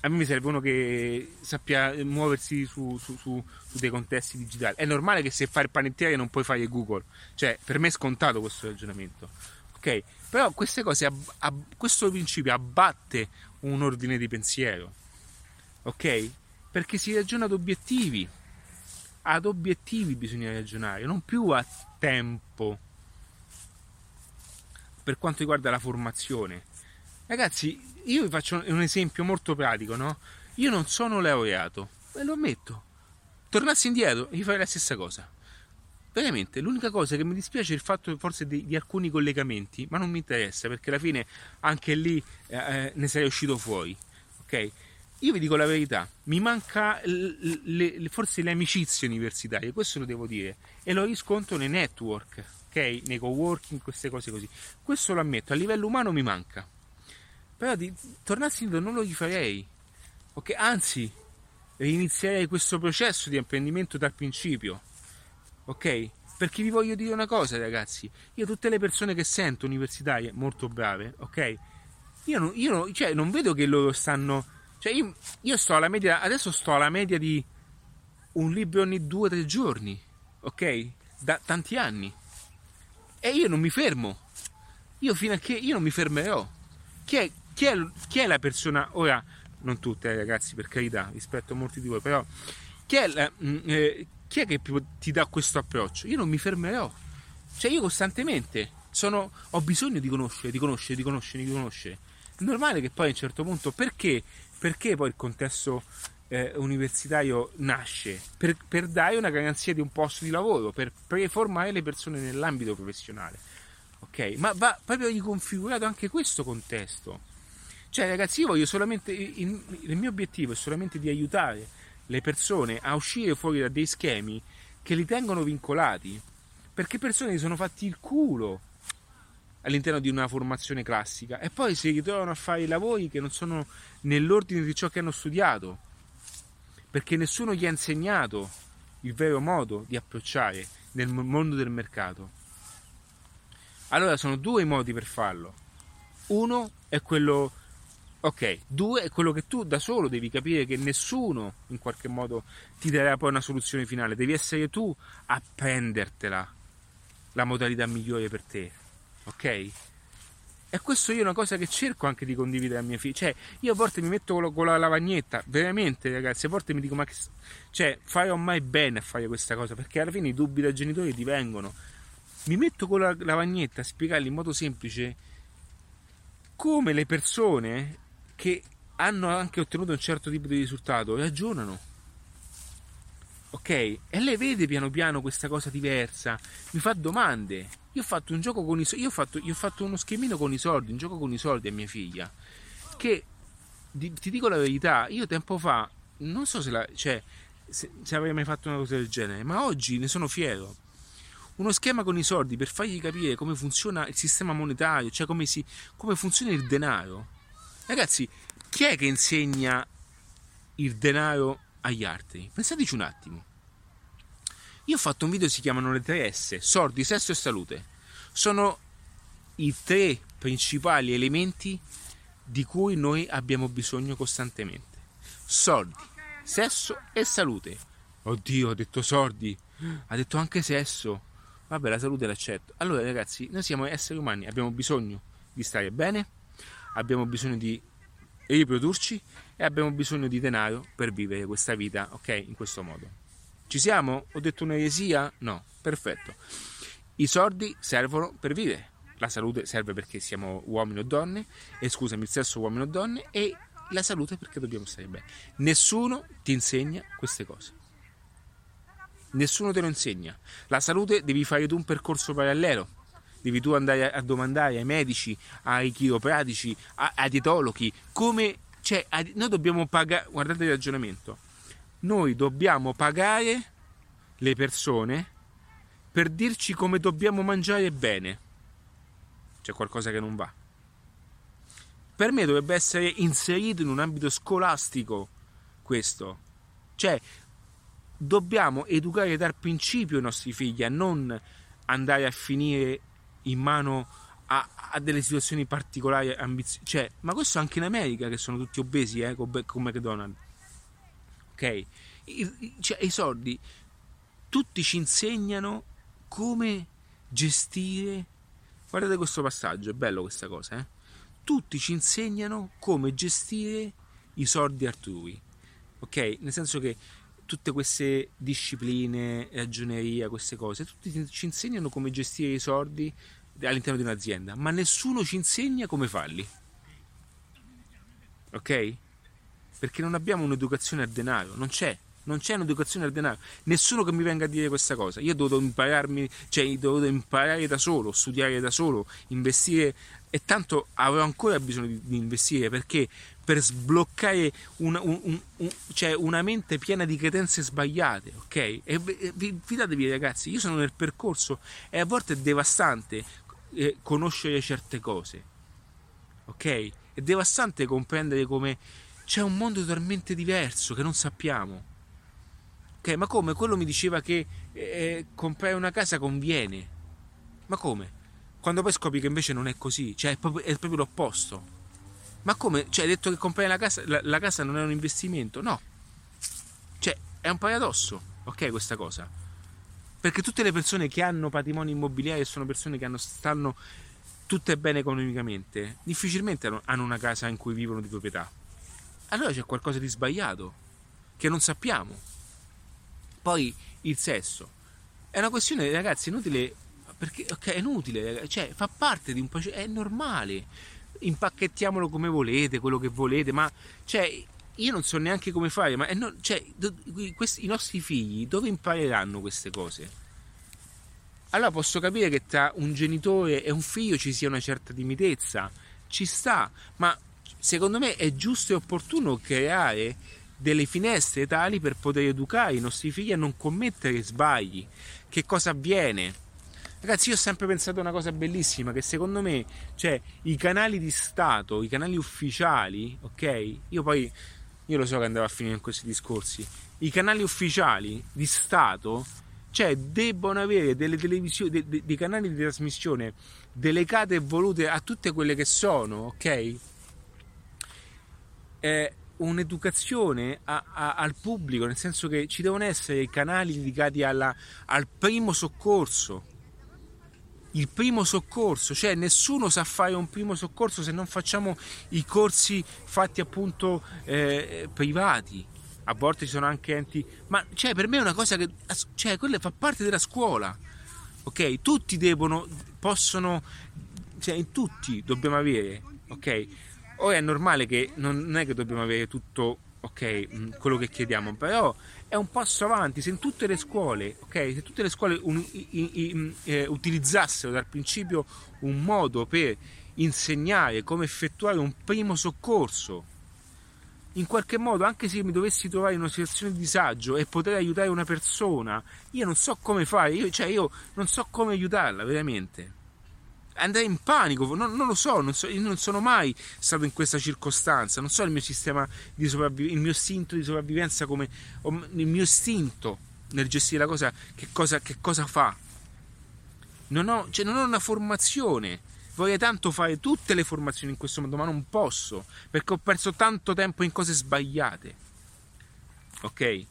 a me mi serve uno che sappia muoversi su, su, su, su, dei contesti digitali. È normale che se fai il panettiere non puoi fare Google, cioè per me è scontato questo ragionamento, ok? Però queste cose, ab- ab- questo principio abbatte un ordine di pensiero, ok? Perché si ragiona ad obiettivi, ad obiettivi bisogna ragionare, non più a tempo. Per quanto riguarda la formazione, Ragazzi, io vi faccio un esempio molto pratico, no? Io non sono laureato, e lo ammetto. Tornassi indietro, gli farei la stessa cosa. Veramente, l'unica cosa che mi dispiace è il fatto forse di, di alcuni collegamenti, ma non mi interessa perché alla fine anche lì eh, eh ne sarei uscito fuori. Ok? Io vi dico la verità, mi manca le, le, forse le amicizie universitarie, questo lo devo dire, e lo riscontro nei network, ok? Nei coworking, queste cose così. Questo lo ammetto, a livello umano mi manca però di, tornassi indietro non lo rifarei. Ok, anzi, rinizierei questo processo di apprendimento dal principio. Ok? Perché vi voglio dire una cosa, ragazzi. Io tutte le persone che sento universitarie molto brave, ok? io non, io, cioè, non vedo che loro stanno. Cioè, io, io sto alla media. Adesso sto alla media di un libro ogni due o tre giorni, ok? Da tanti anni. E io non mi fermo. Io fino a che io non mi fermerò. Chi è, chi è, chi è la persona. Ora, non tutte, eh, ragazzi, per carità, rispetto a molti di voi, però. Chi è, la, mm, eh, chi è che ti dà questo approccio? Io non mi fermerò. Cioè, io costantemente sono, ho bisogno di conoscere, di conoscere, di conoscere, di conoscere. È normale che poi a un certo punto, perché, perché poi il contesto eh, universitario nasce? Per, per, dare una garanzia di un posto di lavoro, per preformare le persone nell'ambito professionale. Ok? Ma va proprio riconfigurato anche questo contesto. Cioè, ragazzi, io voglio solamente. Il, il mio obiettivo è solamente di aiutare le persone a uscire fuori da dei schemi che li tengono vincolati. Perché persone si sono fatti il culo all'interno di una formazione classica e poi si ritrovano a fare i lavori che non sono nell'ordine di ciò che hanno studiato, perché nessuno gli ha insegnato il vero modo di approcciare nel mondo del mercato. Allora sono due i modi per farlo. Uno è quello Ok, due è quello che tu da solo devi capire che nessuno in qualche modo ti darà poi una soluzione finale, devi essere tu a prendertela la modalità migliore per te ok? E questo io è una cosa che cerco anche di condividere a mia figlia. Cioè, io a volte mi metto con, la lavagnetta, veramente ragazzi, a volte mi dico, ma che... Cioè, farò mai bene a fare questa cosa? Perché alla fine i dubbi dai genitori ti vengono. Mi metto con la lavagnetta a spiegargli in modo semplice come le persone che hanno anche ottenuto un certo tipo di risultato ragionano. Ok? E lei vede piano piano questa cosa diversa, mi fa domande io ho fatto un gioco con i soldi, io, io ho fatto, uno schemino con i soldi, un gioco con i soldi a mia figlia. Che di, ti dico la verità, io tempo fa, non so se, la, cioè, se, se avrei mai fatto una cosa del genere, ma oggi ne sono fiero. Uno schema con i soldi per fargli capire come funziona il sistema monetario, cioè come, si, come funziona il denaro. Ragazzi, chi è che insegna il denaro agli altri? Pensateci un attimo. Io ho fatto un video che si chiamano le 3S, sordi, sesso e salute. Sono i tre principali elementi di cui noi abbiamo bisogno costantemente. Soldi, sesso e salute. Oddio, ha detto sordi, ha detto anche sesso. Vabbè, la salute l'accetto. Allora, ragazzi, noi siamo esseri umani, abbiamo bisogno di stare bene, abbiamo bisogno di riprodurci e abbiamo bisogno di denaro per vivere questa vita, ok? In questo modo. Ci siamo? Ho detto un'eresia? No, perfetto. I soldi servono per vivere, la salute serve perché siamo uomini o donne, e scusami, il sesso uomini o donne, e la salute perché dobbiamo stare bene. Nessuno ti insegna queste cose. Nessuno te lo insegna. La salute devi fare tu un percorso parallelo. Devi tu andare a domandare ai medici, ai chiropratici, ai dietologhi, come... Cioè, noi dobbiamo pagare... Guardate il ragionamento noi dobbiamo pagare le persone per dirci come dobbiamo mangiare bene. C'è qualcosa che non va. Per me dovrebbe essere inserito in un ambito scolastico questo. Cioè, dobbiamo educare dal principio i nostri figli a non andare a finire in mano a, a delle situazioni particolari ambiziose. Cioè, ma questo anche in America che sono tutti obesi, eh, come McDonald's ok? I, cioè, i soldi, tutti ci insegnano come gestire. Guardate questo passaggio, è bello questa cosa, eh? Tutti ci insegnano come gestire i soldi altrui, ok? Nel senso che tutte queste discipline, ragioneria, queste cose, tutti ci insegnano come gestire i soldi all'interno di un'azienda, ma nessuno ci insegna come farli. Ok? Perché non abbiamo un'educazione al denaro, non c'è, non c'è un'educazione al denaro. Nessuno che mi venga a dire questa cosa. Io dovuto impararmi, cioè ho imparare da solo, studiare da solo, investire e tanto avrò ancora bisogno di, di investire perché per sbloccare una, un, un, cioè una, mente piena di credenze sbagliate, ok? E, e fidatevi ragazzi, io sono nel percorso e a volte è devastante eh, conoscere certe cose, ok? È devastante comprendere come c'è un mondo totalmente diverso che non sappiamo. Ok, ma come? Quello mi diceva che eh, comprare una casa conviene. Ma come? Quando poi scopri che invece non è così, cioè è proprio, è proprio l'opposto. Ma come? Cioè, hai detto che comprare la casa, la, la casa non è un investimento? No. Cioè, è un paradosso, ok, questa cosa. Perché tutte le persone che hanno patrimonio immobiliare sono persone che hanno, stanno tutte bene economicamente, difficilmente hanno una casa in cui vivono di proprietà. Allora c'è qualcosa di sbagliato che non sappiamo. Poi il sesso è una questione, ragazzi, inutile perché okay, è inutile, cioè fa parte di un processo, è normale. Impacchettiamolo come volete, quello che volete, ma cioè io non so neanche come fare, ma no, cioè, questi, i nostri figli dove impareranno queste cose? allora posso capire che tra un genitore e un figlio ci sia una certa timidezza, ci sta, ma secondo me è giusto e opportuno creare delle finestre tali per poter educare i nostri figli a non commettere sbagli. Che cosa avviene? Ragazzi, io ho sempre pensato a una cosa bellissima, che secondo me, cioè, i canali di Stato, i canali ufficiali, ok? Io poi, io lo so che andrò a finire in questi discorsi, i canali ufficiali di Stato cioè debbono avere delle televisioni, dei, dei canali di trasmissione delegate e volute a tutte quelle che sono, ok? Eh, un'educazione a, a, al pubblico, nel senso che ci devono essere canali dedicati alla, al primo soccorso. Il primo soccorso, cioè nessuno sa fare un primo soccorso se non facciamo i corsi fatti appunto eh, privati a volte ci sono anche enti, ma cioè, per me è una cosa che cioè, quella fa parte della scuola. Ok? Tutti devono, possono, cioè, in tutti dobbiamo avere, ok? Ora è normale che non è che dobbiamo avere tutto, ok, mm, quello che chiediamo, però è un passo avanti. Se in tutte le scuole, ok, se tutte le scuole un, i, i, mm, eh, utilizzassero dal principio un modo per insegnare come effettuare un primo soccorso in qualche modo, anche se mi dovessi trovare in una situazione di disagio e poter aiutare una persona, io non so come fare, io, cioè io non so come aiutarla veramente. Andrei in panico, non, non lo so, non so, io non sono mai stato in questa circostanza, non so il mio sistema di sopravvivenza, il mio istinto di sopravvivenza come il mio istinto nel gestire la cosa, che cosa, che cosa fa. Non ho, cioè non ho una formazione Vorrei tanto fare tutte le formazioni in questo modo, ma non posso perché ho perso tanto tempo in cose sbagliate. Ok?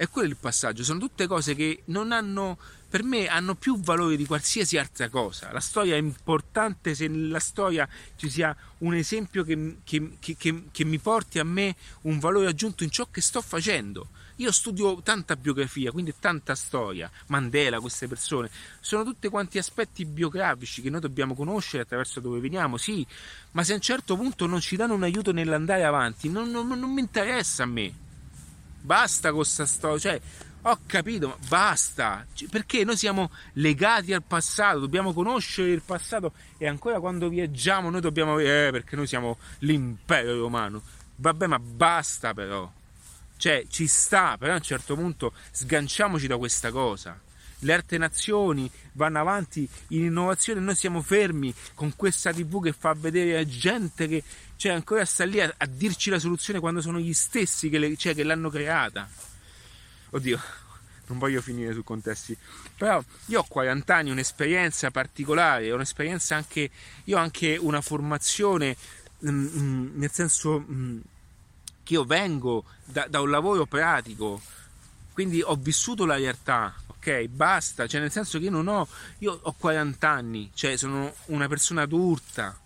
E quello è il passaggio. Sono tutte cose che non hanno, per me, hanno più valore di qualsiasi altra cosa. La storia è importante se nella storia ci sia un esempio che, che, che, che mi porti a me un valore aggiunto in ciò che sto facendo io studio tanta biografia, quindi tanta storia, Mandela, queste persone, sono tutti quanti aspetti biografici che noi dobbiamo conoscere attraverso dove veniamo, sì, ma se a un certo punto non ci danno un aiuto nell'andare avanti, non, non, non mi interessa a me. Basta con questa storia, cioè, ho capito, ma basta, perché noi siamo legati al passato, dobbiamo conoscere il passato e ancora quando viaggiamo noi dobbiamo, eh, perché noi siamo l'impero romano. Vabbè, ma basta però. Cioè, ci sta, però a un certo punto sganciamoci da questa cosa. Le altre nazioni vanno avanti in innovazione, noi siamo fermi con questa TV che fa vedere gente che cioè, ancora sta lì a, a dirci la soluzione quando sono gli stessi che, le, cioè, che l'hanno creata. Oddio, <laughs> non voglio finire su contesti, però io ho 40 anni, un'esperienza particolare, un'esperienza anche, io ho anche una formazione, mm, mm nel senso... Mm, che io vengo da, da un lavoro pratico, quindi ho vissuto la realtà, ok? Basta, cioè nel senso che io non ho, io ho 40 anni, cioè sono una persona adulta,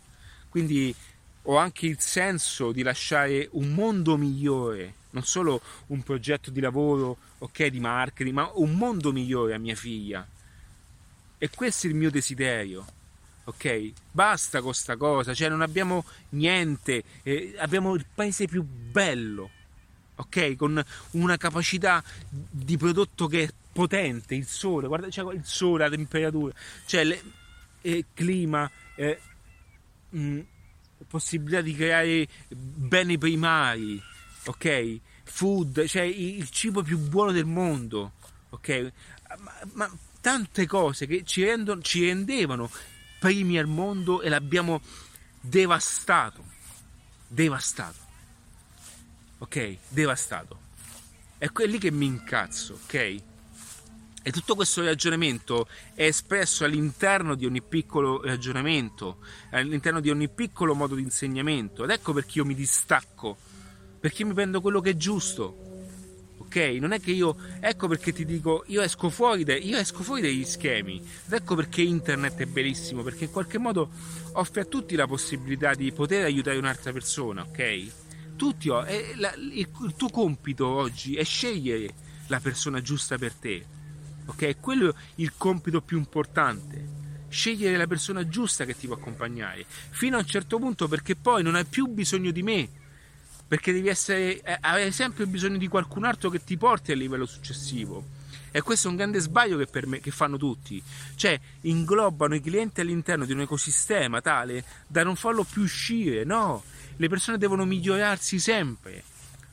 quindi ho anche il senso di lasciare un mondo migliore, non solo un progetto di lavoro, ok, di marketing, ma un mondo migliore a mia figlia. E questo è il mio desiderio ok? Basta con sta cosa, cioè non abbiamo niente, eh, abbiamo il paese più bello, ok? Con una capacità di prodotto che è potente, il sole, guarda, cioè, il sole, la temperatura, cioè il eh, clima, eh, mh, mm, possibilità di creare beni primari, ok? Food, cioè il cibo più buono del mondo, ok? Ma, ma tante cose che ci, rendono, ci rendevano primi al mondo e l'abbiamo devastato. Devastato. Ok? Devastato. È lì che mi incazzo, ok? E tutto questo ragionamento è espresso all'interno di ogni piccolo ragionamento, all'interno di ogni piccolo modo di insegnamento. Ed ecco perché io mi distacco, perché mi prendo quello che è giusto. Ok? Non è che io. Ecco perché ti dico, io esco fuori, de, io esco fuori dagli schemi. Ed ecco perché internet è bellissimo, perché in qualche modo offre a tutti la possibilità di poter aiutare un'altra persona, ok? Tutti, oh, la, il, il tuo compito oggi è scegliere la persona giusta per te ok? Quello è il compito più importante. Scegliere la persona giusta che ti può accompagnare fino a un certo punto perché poi non hai più bisogno di me perché devi essere, eh, sempre bisogno di qualcun altro che ti porti al livello successivo. E questo è un grande sbaglio che, me, che fanno tutti. Cioè, inglobano i clienti all'interno di un ecosistema tale da non farlo più uscire. No, le persone devono migliorarsi sempre,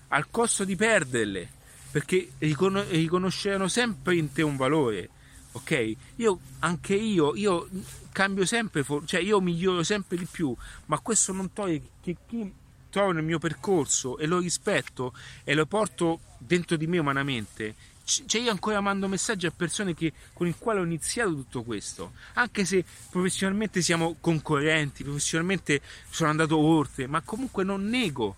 al costo di perderle perché ricon- riconosceranno sempre in te un valore, ok? Io, anche io, io cambio sempre, cioè io miglioro sempre di più, ma questo non toglie che chi trovo nel mio percorso e lo rispetto e lo porto dentro di me umanamente, cioè io ancora mando messaggi a persone che, con il quale ho iniziato tutto questo, anche se professionalmente siamo concorrenti, professionalmente sono andato oltre, ma comunque non nego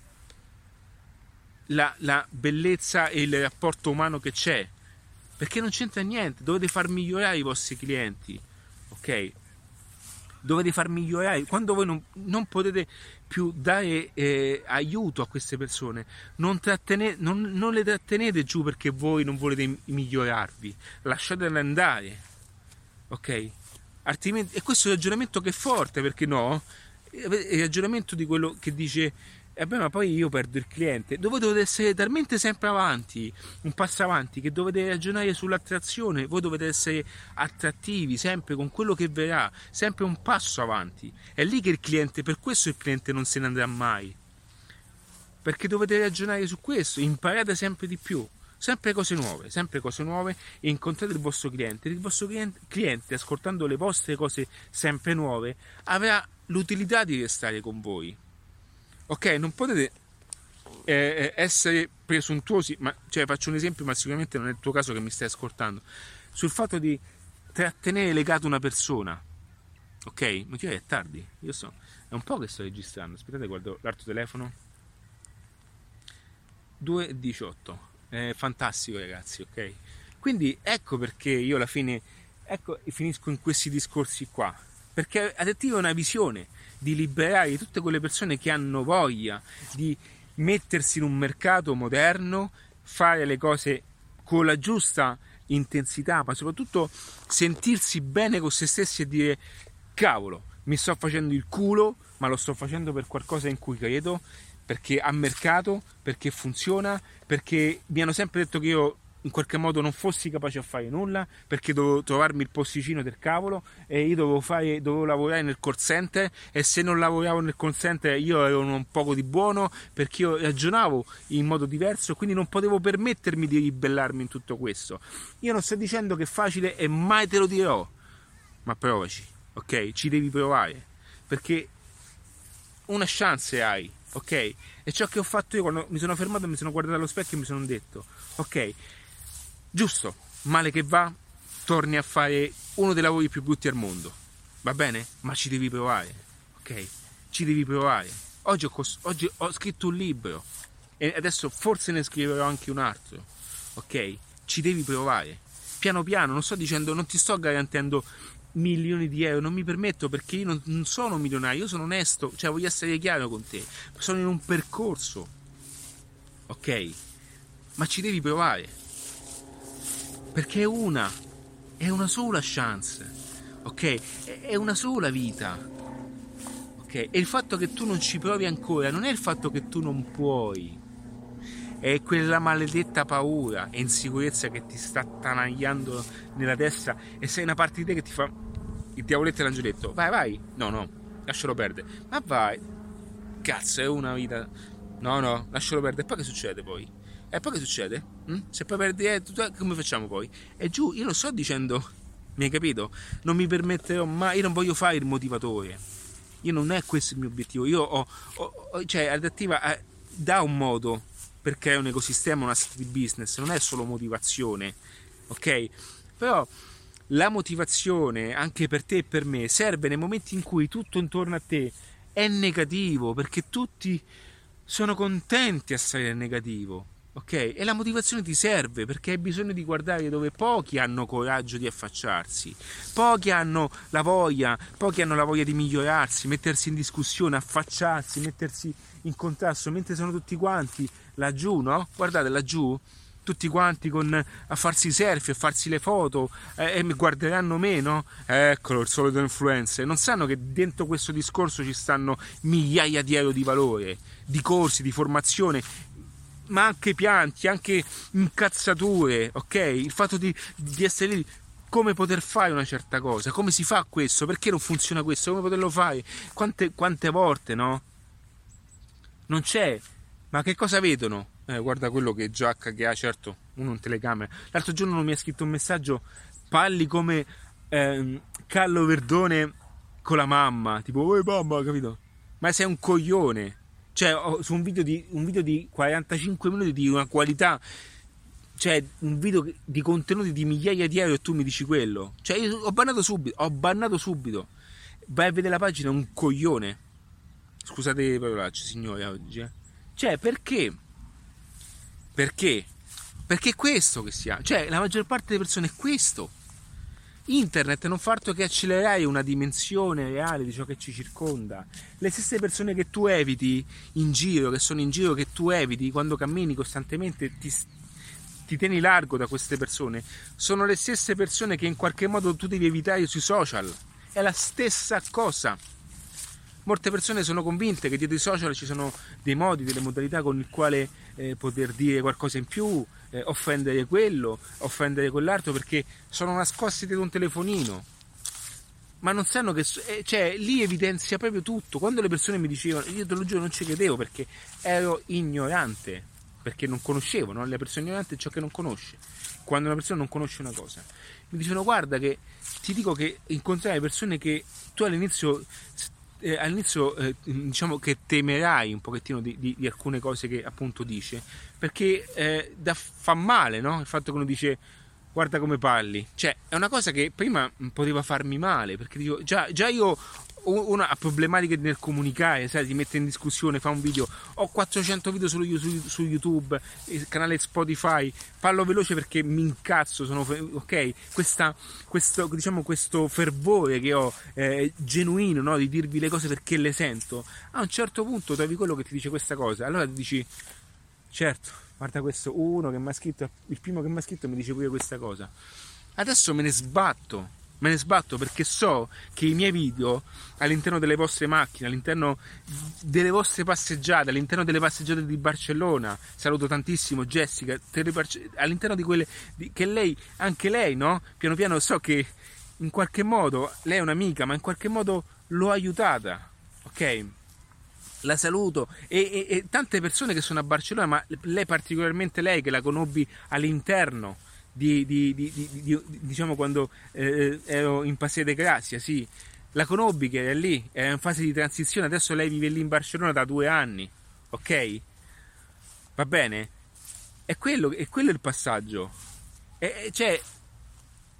la, la bellezza e il rapporto umano che c'è, perché non c'entra niente, dovete far migliorare i vostri clienti, ok? Dovete far migliorare, quando voi non, non potete più dare eh, aiuto a queste persone, non, trattene, non, non le trattenete giù perché voi non volete migliorarvi, lasciatele andare, ok? Altrimenti, e questo è un ragionamento che è forte, perché no? È il ragionamento di quello che dice e beh, ma poi io perdo il cliente. Dove dovete essere talmente sempre avanti, un passo avanti, che dovete ragionare sull'attrazione. Voi dovete essere attrattivi sempre con quello che verrà, sempre un passo avanti. È lì che il cliente, per questo il cliente non se ne andrà mai. Perché dovete ragionare su questo, imparate sempre di più. Sempre cose nuove, sempre cose nuove e incontrate il vostro cliente. Il vostro cliente, ascoltando le vostre cose sempre nuove, avrà l'utilità di restare con voi ok, non potete eh, eh, essere presuntuosi, ma cioè, faccio un esempio, ma sicuramente non è il tuo caso che mi stai ascoltando, sul fatto di trattenere legato una persona. Ok? Ma che è tardi, io so, è un po' che sto registrando, aspettate, guardo l'altro telefono. 2.18, è fantastico ragazzi, ok? Quindi ecco perché io alla fine, ecco, finisco in questi discorsi qua, perché adattivo è una visione, di liberare tutte quelle persone che hanno voglia di mettersi in un mercato moderno, fare le cose con la giusta intensità, ma soprattutto sentirsi bene con se stessi e dire cavolo, mi sto facendo il culo, ma lo sto facendo per qualcosa in cui credo, perché ha mercato, perché funziona, perché mi hanno sempre detto che io in qualche modo non fossi capace a fare nulla perché dovevo trovarmi il posticino del cavolo e io dovevo, fare, dovevo lavorare nel call e se non lavoravo nel call io ero un poco di buono perché io ragionavo in modo diverso quindi non potevo permettermi di ribellarmi in tutto questo. Io non sto dicendo che è facile e mai te lo dirò ma provaci ok? Ci devi provare perché una chance hai ok? E ciò che ho fatto io quando mi sono fermato mi sono guardato allo specchio e mi sono detto ok Giusto, male che va, torni a fare uno dei lavori più brutti al mondo. Va bene? Ma ci devi provare, ok? Ci devi provare. Oggi ho, cos- oggi ho scritto un libro e adesso forse ne scriverò anche un altro, ok? Ci devi provare. Piano piano, non sto dicendo, non ti sto garantendo milioni di euro, non mi permetto perché io non, sono milionario, io sono onesto, cioè voglio essere chiaro con te, sono in un percorso, ok? Ma ci devi provare perché è una, è una sola chance, ok? È una sola vita, ok? E il fatto che tu non ci provi ancora non è il fatto che tu non puoi, è quella maledetta paura e insicurezza che ti sta tanagliando nella testa e sei una parte di te che ti fa il diavoletto e l'angioletto, vai vai, no no, lascialo perdere, ma vai, cazzo è una vita, no no, lascialo perdere, e poi che succede poi? E poi che succede? Mm? Se poi perdi, eh, come facciamo poi? E giù, io non sto dicendo, mi hai capito? Non mi permetterò mai, io non voglio fare il motivatore. Io non è questo il mio obiettivo. Io ho, ho cioè, adattiva eh, dà un modo per creare un ecosistema, una strada di business, non è solo motivazione, ok? Però la motivazione, anche per te e per me, serve nei momenti in cui tutto intorno a te è negativo, perché tutti sono contenti a essere negativo. Ok? E la motivazione ti serve perché hai bisogno di guardare dove pochi hanno coraggio di affacciarsi, pochi hanno la voglia, pochi hanno la voglia di migliorarsi, mettersi in discussione, affacciarsi, mettersi in contrasto, mentre sono tutti quanti laggiù, no? Guardate laggiù, tutti quanti con, a farsi i selfie, a farsi le foto eh, e mi guarderanno meno. Eccolo il solito influencer. Non sanno che dentro questo discorso ci stanno migliaia di euro di valore, di corsi, di formazione, ma anche pianti, anche incazzature, ok? Il fatto di, di essere lì come poter fare una certa cosa, come si fa questo, perché non funziona questo, come poterlo fare, quante, quante volte, no? Non c'è, ma che cosa vedono? Eh, guarda quello che giacca che ha, certo, uno in telecamera. L'altro giorno mi ha scritto un messaggio, parli come eh, Callo Verdone con la mamma, tipo, oh mamma, capito? Ma sei un coglione. Cioè, su un video, di, un video di 45 minuti di una qualità, cioè un video di contenuti di migliaia di euro e tu mi dici quello. Cioè, io ho bannato subito, ho bannato subito. Vai a vedere la pagina, un coglione. Scusate le parolacce, signore, oggi. Eh. Cioè, perché? Perché? Perché è questo che si ha, cioè la maggior parte delle persone è questo. Internet non fa altro che accelerare una dimensione reale di ciò che ci circonda. Le stesse persone che tu eviti in giro, che sono in giro, che tu eviti quando cammini costantemente, ti, ti tieni largo da queste persone, sono le stesse persone che in qualche modo tu devi evitare sui social. È la stessa cosa. Molte persone sono convinte che dietro i social ci sono dei modi, delle modalità con il quale eh, poter dire qualcosa in più, eh, offendere quello, offendere quell'altro perché sono nascosti dietro un telefonino. Ma non sanno che. Eh, cioè, lì evidenzia proprio tutto. Quando le persone mi dicevano, io te lo giuro, non ci credevo perché ero ignorante, perché non conoscevo, no? La persona ignorante è ciò che non conosce. Quando una persona non conosce una cosa, mi dicevano, guarda che ti dico che incontrai persone che tu all'inizio eh, all'inizio eh, diciamo che temerai un pochettino di, di, di, alcune cose che appunto dice, perché eh, da, fa male no? il fatto che uno dice guarda come parli, cioè è una cosa che prima poteva farmi male, perché dico, già, già io una ha problematiche nel comunicare, sai, ti mette in discussione, fa un video, ho 400 video su, su, su YouTube, canale Spotify, parlo veloce perché mi incazzo, sono, ok, Questa, questo, diciamo, questo fervore che ho eh, genuino no? di dirvi le cose perché le sento, a un certo punto trovi quello che ti dice questa cosa, allora ti dici, certo, guarda questo, uno che mi ha scritto, il primo che mi ha scritto mi dice pure questa cosa, adesso me ne sbatto me ne sbatto perché so che i miei video all'interno delle vostre macchine, all'interno delle vostre passeggiate, all'interno delle passeggiate di Barcellona, saluto tantissimo Jessica, all'interno di quelle di, che lei, anche lei, no? Piano piano so che in qualche modo, lei è un'amica, ma in qualche modo l'ho aiutata, ok? La saluto e, e, e tante persone che sono a Barcellona, ma lei particolarmente lei che la conobbi all'interno di, di, di, diciamo quando eh, ero in Paseo de Grazia, sì, la conobbi che era lì, era in fase di transizione, adesso lei vive lì in Barcellona da due anni, ok? Va bene? È quello, è quello il passaggio, è, cioè,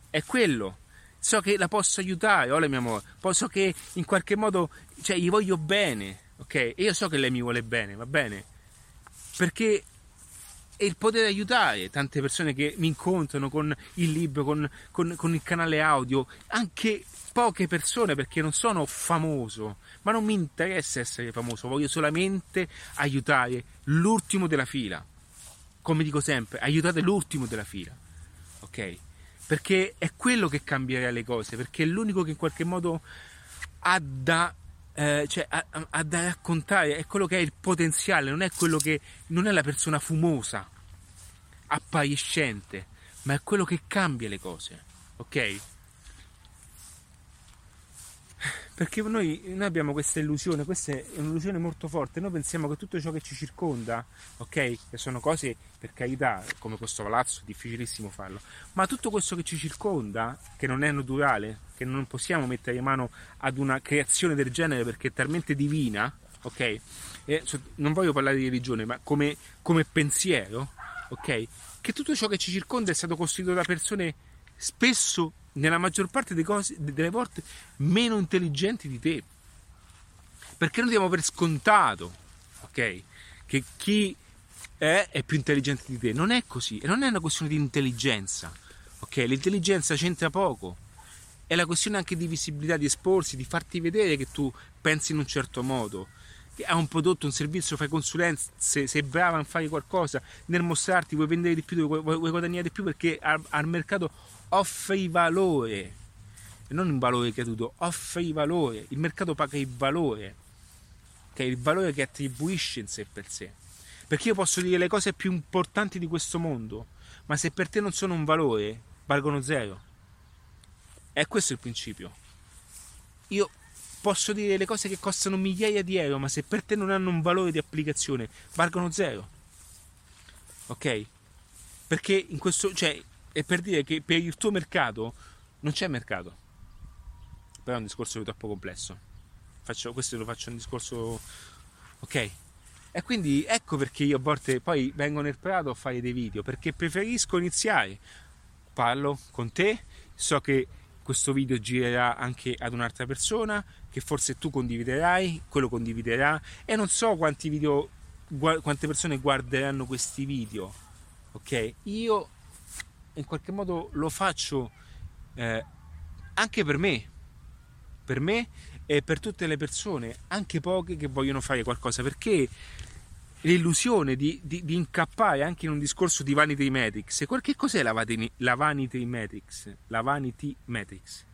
è quello. So che la posso aiutare, oh mio amore, so che in qualche modo, cioè, gli voglio bene, ok? E io so che lei mi vuole bene, va bene? Perché e il poter aiutare tante persone che mi incontrano con il libro, con, con, con, il canale audio, anche poche persone perché non sono famoso, ma non mi interessa essere famoso, voglio solamente aiutare l'ultimo della fila. Come dico sempre, aiutate l'ultimo della fila, ok? Perché è quello che cambierà le cose, perché è l'unico che in qualche modo ha da eh, cioè, a, a, da raccontare è quello che è il potenziale, non è quello che non è la persona fumosa, appariscente, ma è quello che cambia le cose, ok? Perché noi, noi, abbiamo questa illusione, questa è un'illusione molto forte, noi pensiamo che tutto ciò che ci circonda, ok, che sono cose per carità, come questo palazzo, è difficilissimo farlo, ma tutto questo che ci circonda, che non è naturale, che non possiamo mettere mano ad una creazione del genere perché è talmente divina, ok? E non voglio parlare di religione, ma come, come pensiero, ok? Che tutto ciò che ci circonda è stato costruito da persone spesso, nella maggior parte cose, delle volte, meno intelligenti di te. Perché noi diamo per scontato, ok? Che chi è, è più intelligente di te. Non è così, e non è una questione di intelligenza, ok? L'intelligenza c'entra poco. È la questione anche di visibilità, di esporsi, di farti vedere che tu pensi in un certo modo ha un prodotto, un servizio, fai consulenze, sei brava a fare qualcosa, nel mostrarti, vuoi vendere di più, vuoi, vuoi guadagnare di più perché al, al mercato offri valore, e non un valore gratuito, offri valore, il mercato paga il valore, che è il valore che attribuisce in sé per sé. Perché io posso dire le cose più importanti di questo mondo, ma se per te non sono un valore, valgono zero. E questo è il principio. Io posso dire le cose che costano migliaia di euro, ma se per te non hanno un valore di applicazione, valgono zero. Ok? Perché in questo, cioè, è per dire che per il tuo mercato non c'è mercato. Però è un discorso troppo complesso. Faccio, questo lo faccio un discorso. Ok? E quindi ecco perché io a volte poi vengo nel prato a fare dei video, perché preferisco iniziare. Parlo con te, so che questo video girerà anche ad un'altra persona che forse tu condividerai, quello condividerà e non so quanti video, quante persone guarderanno questi video, ok? Io in qualche modo lo faccio eh, anche per me, per me e per tutte le persone, anche poche che vogliono fare qualcosa, perché l'illusione di, di, di, incappare anche in un discorso di vanity metrics. Che cos'è la vanity, la vanity metrics? La vanity metrics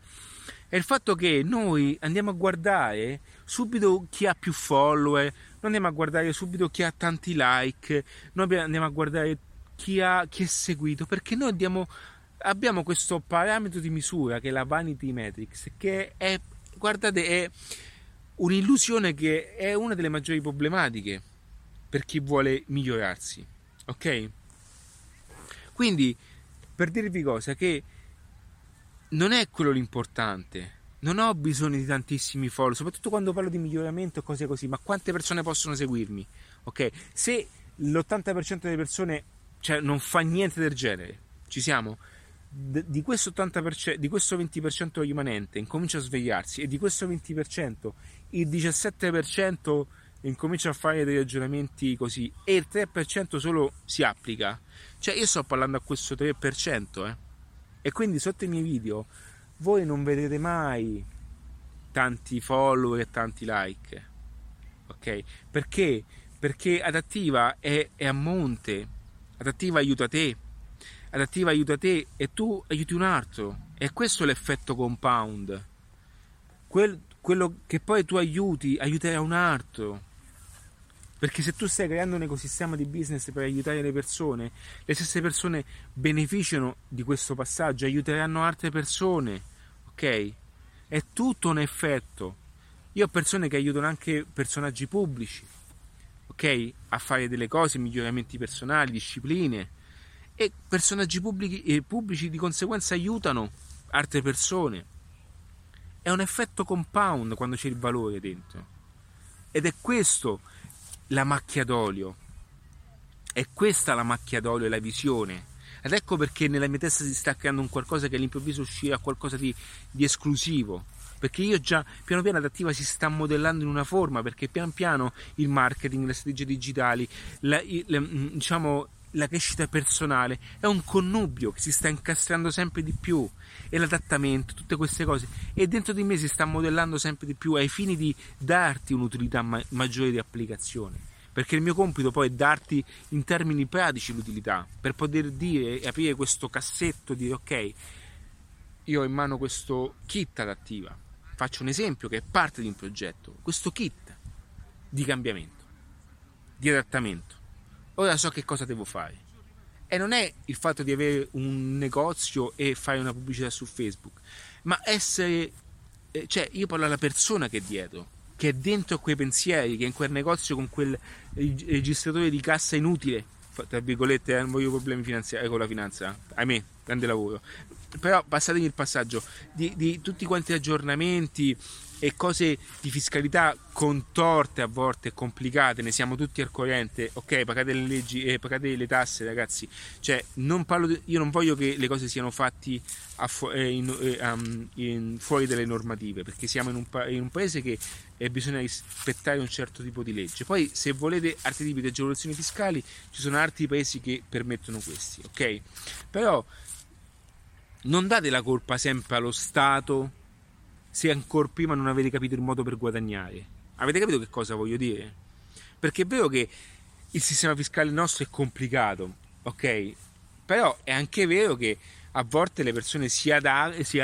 è il fatto che noi andiamo a guardare subito chi ha più follower, non andiamo a guardare subito chi ha tanti like, noi andiamo a guardare chi, ha, chi è seguito, perché noi andiamo, abbiamo questo parametro di misura che è la vanity metrics, che è, guardate, è un'illusione che è una delle maggiori problematiche per chi vuole migliorarsi. Ok? Quindi, per dirvi cosa, che non è quello l'importante. Non ho bisogno di tantissimi follow, soprattutto quando parlo di miglioramento e cose così, ma quante persone possono seguirmi? Ok? Se l'80% delle persone cioè, non fa niente del genere, ci siamo? di questo, 80%, di questo 20% rimanente incomincia a svegliarsi e di questo 20% il 17% incomincia a fare dei ragionamenti così e il 3% solo si applica. Cioè io sto parlando a questo 3%, eh. E quindi sotto i miei video voi non vedrete mai tanti follower e tanti like. Ok? Perché? Perché adattiva è, è a monte, adattiva aiuta te, adattiva aiuta te e tu aiuti un altro. E questo è l'effetto compound. Quel, quello che poi tu aiuti aiuterà un altro perché se tu stai creando un ecosistema di business per aiutare le persone, le stesse persone beneficiano di questo passaggio, aiuteranno altre persone, ok? È tutto un effetto. Io ho persone che aiutano anche personaggi pubblici, ok? A fare delle cose, miglioramenti personali, discipline. E personaggi pubblici, e pubblici di conseguenza aiutano altre persone. È un effetto compound quando c'è il valore dentro. Ed è questo la macchia d'olio. È questa la macchia d'olio la visione. Ed ecco perché nella mia testa si sta creando un qualcosa che all'improvviso uscirà qualcosa di, di esclusivo. Perché io già piano piano adattiva si sta modellando in una forma, perché pian piano il marketing, le strategie digitali, la, la, mm, diciamo, la crescita personale è un connubio che si sta incastrando sempre di più e l'adattamento, tutte queste cose. E dentro di me si sta modellando sempre di più ai fini di darti un'utilità ma- maggiore di applicazione. Perché il mio compito poi è darti in termini pratici l'utilità per poter dire e aprire questo cassetto dire ok io ho in mano questo kit adattiva. Faccio un esempio che è parte di un progetto. Questo kit di cambiamento di adattamento ora so che cosa devo fare. E non è il fatto di avere un negozio e fare una pubblicità su Facebook, ma essere, eh, cioè io parlo alla persona che è dietro, che è dentro quei pensieri, che è in quel negozio con quel registratore di cassa inutile, tra virgolette, eh, non voglio problemi finanziari con la finanza, ahimè, grande lavoro. Però passatemi il passaggio di, di tutti quanti aggiornamenti e cose di fiscalità contorte a volte, complicate, ne siamo tutti al corrente, ok, pagate le leggi eh, pagate le tasse ragazzi, cioè non parlo di, io non voglio che le cose siano fatte fu, eh, eh, um, fuori dalle normative, perché siamo in un, in un paese che eh, bisogna rispettare un certo tipo di legge, poi se volete altri tipi di agevolazioni fiscali ci sono altri paesi che permettono questi, ok? Però non date la colpa sempre allo Stato se ancora prima non avete capito il modo per guadagnare. Avete capito che cosa voglio dire? Perché è vero che il sistema fiscale nostro è complicato, ok? Però è anche vero che a volte le persone si, adag- si,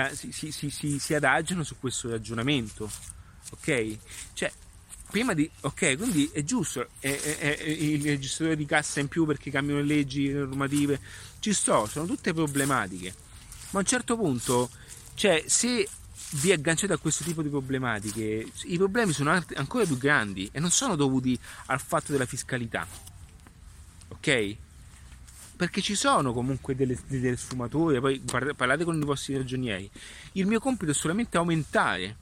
si, si, adagiano su questo ragionamento, ok? Cioè, prima di... ok, quindi è giusto, è, è, è il registratore di cassa in più perché cambiano le leggi, le normative, ci sto, sono tutte problematiche. Ma a un certo punto, cioè, se vi agganciate a questo tipo di problematiche, i problemi sono ancora più grandi e non sono dovuti al fatto della fiscalità. Ok? Perché ci sono comunque delle, delle sfumature, poi parlate con i vostri ragionieri. Il mio compito è solamente aumentare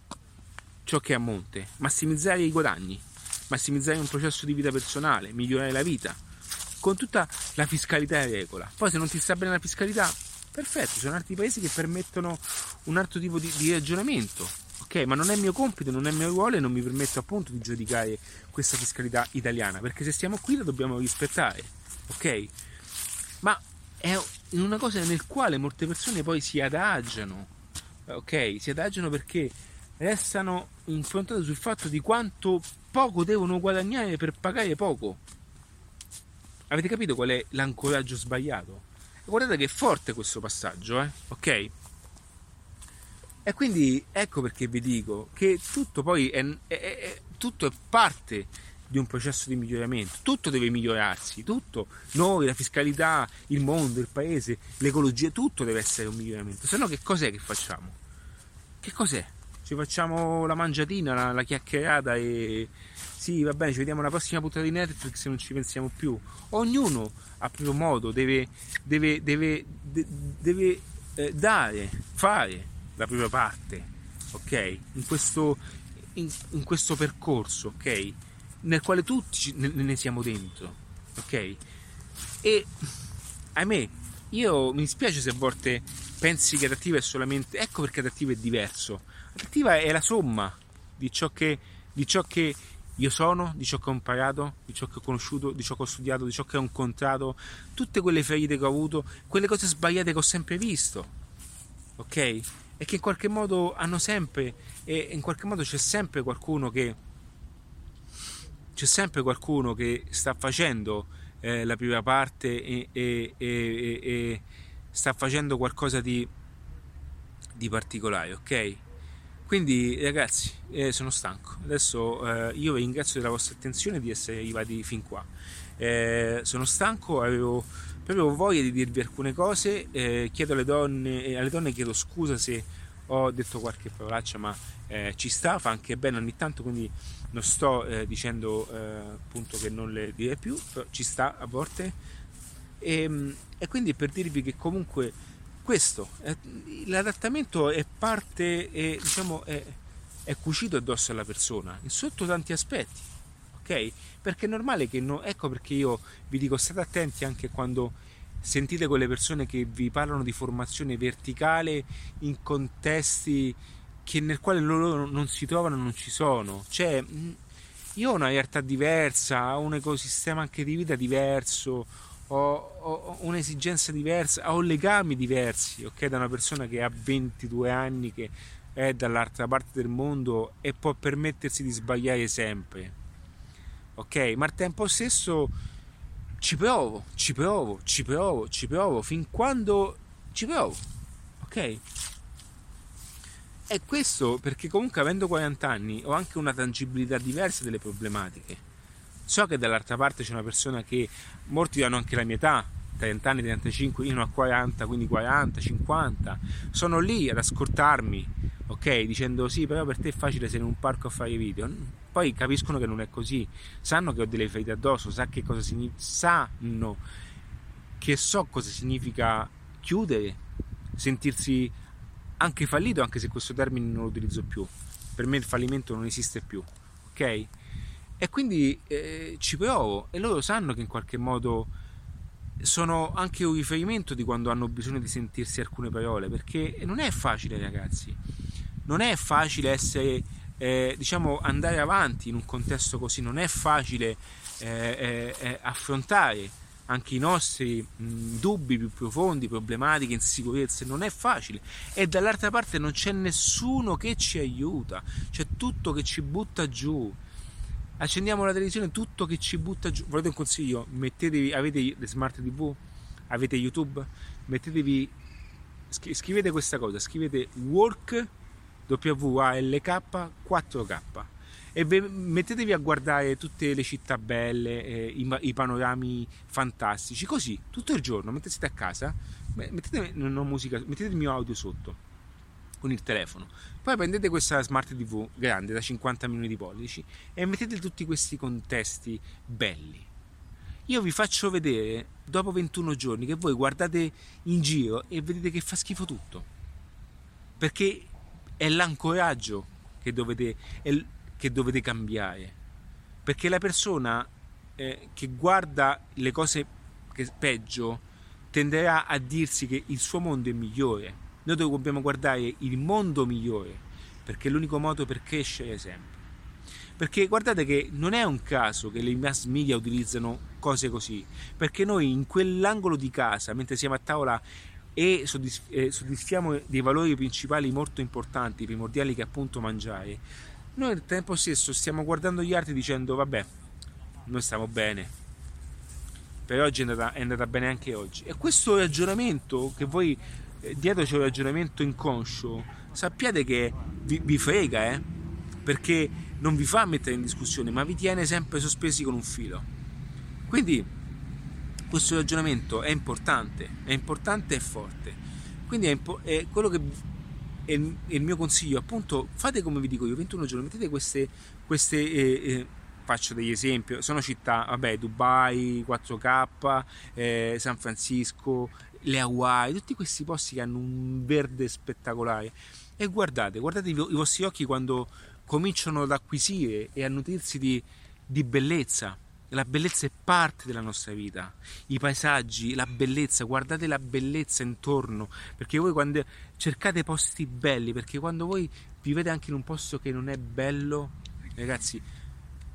ciò che è a monte, massimizzare i guadagni, massimizzare un processo di vita personale, migliorare la vita, con tutta la fiscalità in regola. Poi se non ti sta bene la fiscalità, perfetto, ci sono altri paesi che permettono un altro tipo di, di ragionamento. Ok, ma non è mio compito, non è mio ruolo e non mi permetto appunto di giudicare questa fiscalità italiana, perché se stiamo qui la dobbiamo rispettare, ok? Ma è una cosa nel quale molte persone poi si adagiano, ok? Si adagiano perché restano improntate sul fatto di quanto poco devono guadagnare per pagare poco. Avete capito qual è l'ancoraggio sbagliato? Guardate che è forte questo passaggio, eh? ok? E quindi ecco perché vi dico che tutto poi è, è, è, tutto è parte di un processo di miglioramento, tutto deve migliorarsi, tutto, noi, la fiscalità, il mondo, il paese, l'ecologia, tutto deve essere un miglioramento, se no che cos'è che facciamo? Che cos'è? Ci facciamo la mangiatina, la, la chiacchierata e sì, va bene, ci vediamo alla prossima puntata di Netflix se non ci pensiamo più. Ognuno a proprio modo deve, deve, deve, deve eh, dare, fare la propria parte, ok? In questo, in, in questo percorso, ok? Nel quale tutti ne, ne siamo dentro, ok? E ahimè, io mi dispiace se a volte pensi che adattiva è solamente. Ecco perché adattiva è diverso. Adattiva è la somma di ciò che, di ciò che io sono, di ciò che ho imparato, di ciò che ho conosciuto, di ciò che ho studiato, di ciò che ho incontrato, tutte quelle ferite che ho avuto, quelle cose sbagliate che ho sempre visto, ok? E che in qualche modo hanno sempre, e in qualche modo c'è sempre qualcuno che, c'è sempre qualcuno che sta facendo eh, la prima parte e, e, e, e, sta facendo qualcosa di, di particolare, ok? Quindi ragazzi, eh, sono stanco. Adesso eh, io vi ringrazio della vostra attenzione di essere arrivati fin qua. Eh, sono stanco, avevo proprio voglia di dirvi alcune cose. Eh, chiedo alle donne, alle donne chiedo scusa se ho detto qualche parolaccia, ma eh, ci sta, fa anche bene ogni tanto, quindi non sto eh, dicendo appunto che non le direi più, però ci sta a volte. E, ehm, e quindi per dirvi che comunque questo, l'adattamento è parte, è, diciamo, è, è cucito addosso alla persona, sotto tanti aspetti, ok? Perché è normale che non, ecco perché io vi dico state attenti anche quando sentite quelle persone che vi parlano di formazione verticale in contesti che nel quale loro non si trovano, non ci sono. Cioè, io ho una realtà diversa, ho un ecosistema anche di vita diverso, ho, ho, un'esigenza diversa, ho legami diversi, ok? Da una persona che ha 22 anni, che è dall'altra parte del mondo e può permettersi di sbagliare sempre, ok? Ma al tempo stesso ci provo, ci provo, ci provo, ci provo, fin quando ci provo, ok? E questo perché comunque avendo 40 anni ho anche una tangibilità diversa delle problematiche So che dall'altra parte c'è una persona che molti hanno anche la mia età, 30 anni, 35, io ne ho 40, quindi 40, 50. Sono lì ad ascoltarmi, ok? Dicendo sì, però per te è facile essere in un parco a fare video. Poi capiscono che non è così, sanno che ho delle ferite addosso, sa che cosa significa, sanno che so cosa significa chiudere, sentirsi anche fallito, anche se questo termine non lo utilizzo più. per me il fallimento non esiste più, ok? E quindi eh, ci provo e loro sanno che in qualche modo sono anche un riferimento di quando hanno bisogno di sentirsi alcune parole, perché non è facile ragazzi, non è facile essere, eh, diciamo, andare avanti in un contesto così, non è facile eh, eh, eh affrontare anche i nostri mh, dubbi più profondi, problematiche, insicurezze, non è facile. E dall'altra parte non c'è nessuno che ci aiuta, c'è tutto che ci butta giù. Accendiamo la televisione, tutto che ci butta giù. Volete un consiglio? Mettetevi, avete le smart TV? Avete YouTube? Mettetevi, scrivete questa cosa, scrivete work WALK 4K e mettetevi a guardare tutte le città belle, eh, i, i, panorami fantastici, così tutto il giorno, mentre siete a casa, mettete, musica, mettete il mio audio sotto con il telefono. Poi prendete questa smart TV grande da 50 milioni di pollici e mettete tutti questi contesti belli. Io vi faccio vedere dopo 21 giorni che voi guardate in giro e vedete che fa schifo tutto. Perché è l'ancoraggio che dovete, che dovete cambiare. Perché la persona eh, che guarda le cose peggio tenderà a dirsi che il suo mondo è migliore. Noi dobbiamo guardare il mondo migliore, perché è l'unico modo per crescere sempre. Perché guardate che non è un caso che le mass media utilizzano cose così, perché noi in quell'angolo di casa, mentre siamo a tavola e soddisfiamo dei valori principali molto importanti, primordiali che appunto mangiare, noi al tempo stesso stiamo guardando gli altri dicendo vabbè, noi stiamo bene, per oggi è andata, è andata bene anche oggi. E questo ragionamento che voi, dietro c'è un ragionamento inconscio, sappiate che vi, vi frega, eh? perché non vi fa mettere in discussione, ma vi tiene sempre sospesi con un filo. Quindi questo ragionamento è importante, è importante e forte. Quindi è, impo- è quello che il, il, mio consiglio appunto fate come vi dico io 21 giorni mettete queste, queste eh, eh, faccio degli esempi sono città vabbè Dubai 4K eh, San Francisco le Hawaii tutti questi posti che hanno un verde spettacolare. E guardate guardate i, vostri occhi quando cominciano ad acquisire e a nutrirsi di, di bellezza. La bellezza è parte della nostra vita, i paesaggi, la bellezza, guardate la bellezza intorno, perché voi quando cercate posti belli, perché quando voi vivete anche in un posto che non è bello, ragazzi,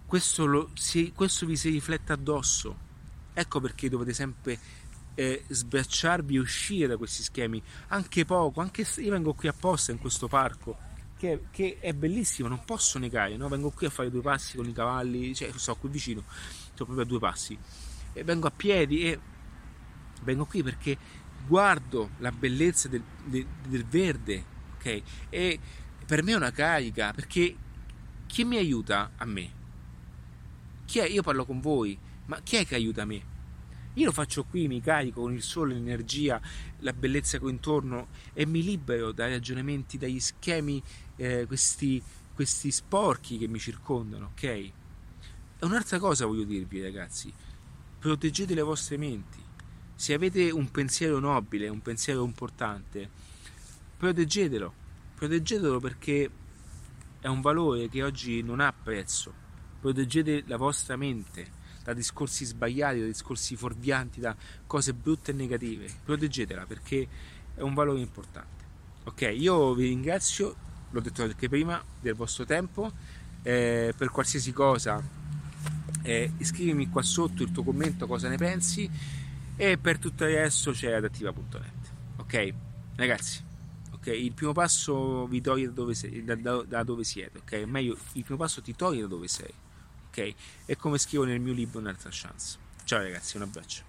questo, lo, questo vi si riflette addosso. Ecco perché dovete sempre eh, sbracciarvi e uscire da questi schemi, anche poco, anche se io vengo qui apposta in questo parco che, che, è bellissimo, non posso negare, no? vengo qui a fare due passi con i cavalli, cioè sto qui vicino, sto proprio a due passi, e vengo a piedi e vengo qui perché guardo la bellezza del, del, del verde, ok? E per me è una carica, perché chi mi aiuta a me? Chi è? Io parlo con voi, ma chi è che aiuta me? Io lo faccio qui, mi carico con il sole, l'energia, la bellezza che ho intorno e mi libero dai ragionamenti, dagli schemi, eh, questi, questi sporchi che mi circondano, ok? E un'altra cosa voglio dirvi, ragazzi, proteggete le vostre menti. Se avete un pensiero nobile, un pensiero importante, proteggetelo, proteggetelo perché è un valore che oggi non ha prezzo. Proteggete la vostra mente da discorsi sbagliati, da discorsi fuorvianti, da cose brutte e negative. Proteggetela perché è un valore importante. Ok, io vi ringrazio, l'ho detto anche prima, del vostro tempo. Eh, per qualsiasi cosa eh, iscrivimi qua sotto il tuo commento cosa ne pensi e per tutto il resto c'è adattiva.net ok ragazzi ok il primo passo vi toglie da dove, sei, da, da, da dove siete ok meglio il primo passo ti toglie da dove sei È come scrivo nel mio libro Un'altra chance. Ciao ragazzi, un abbraccio.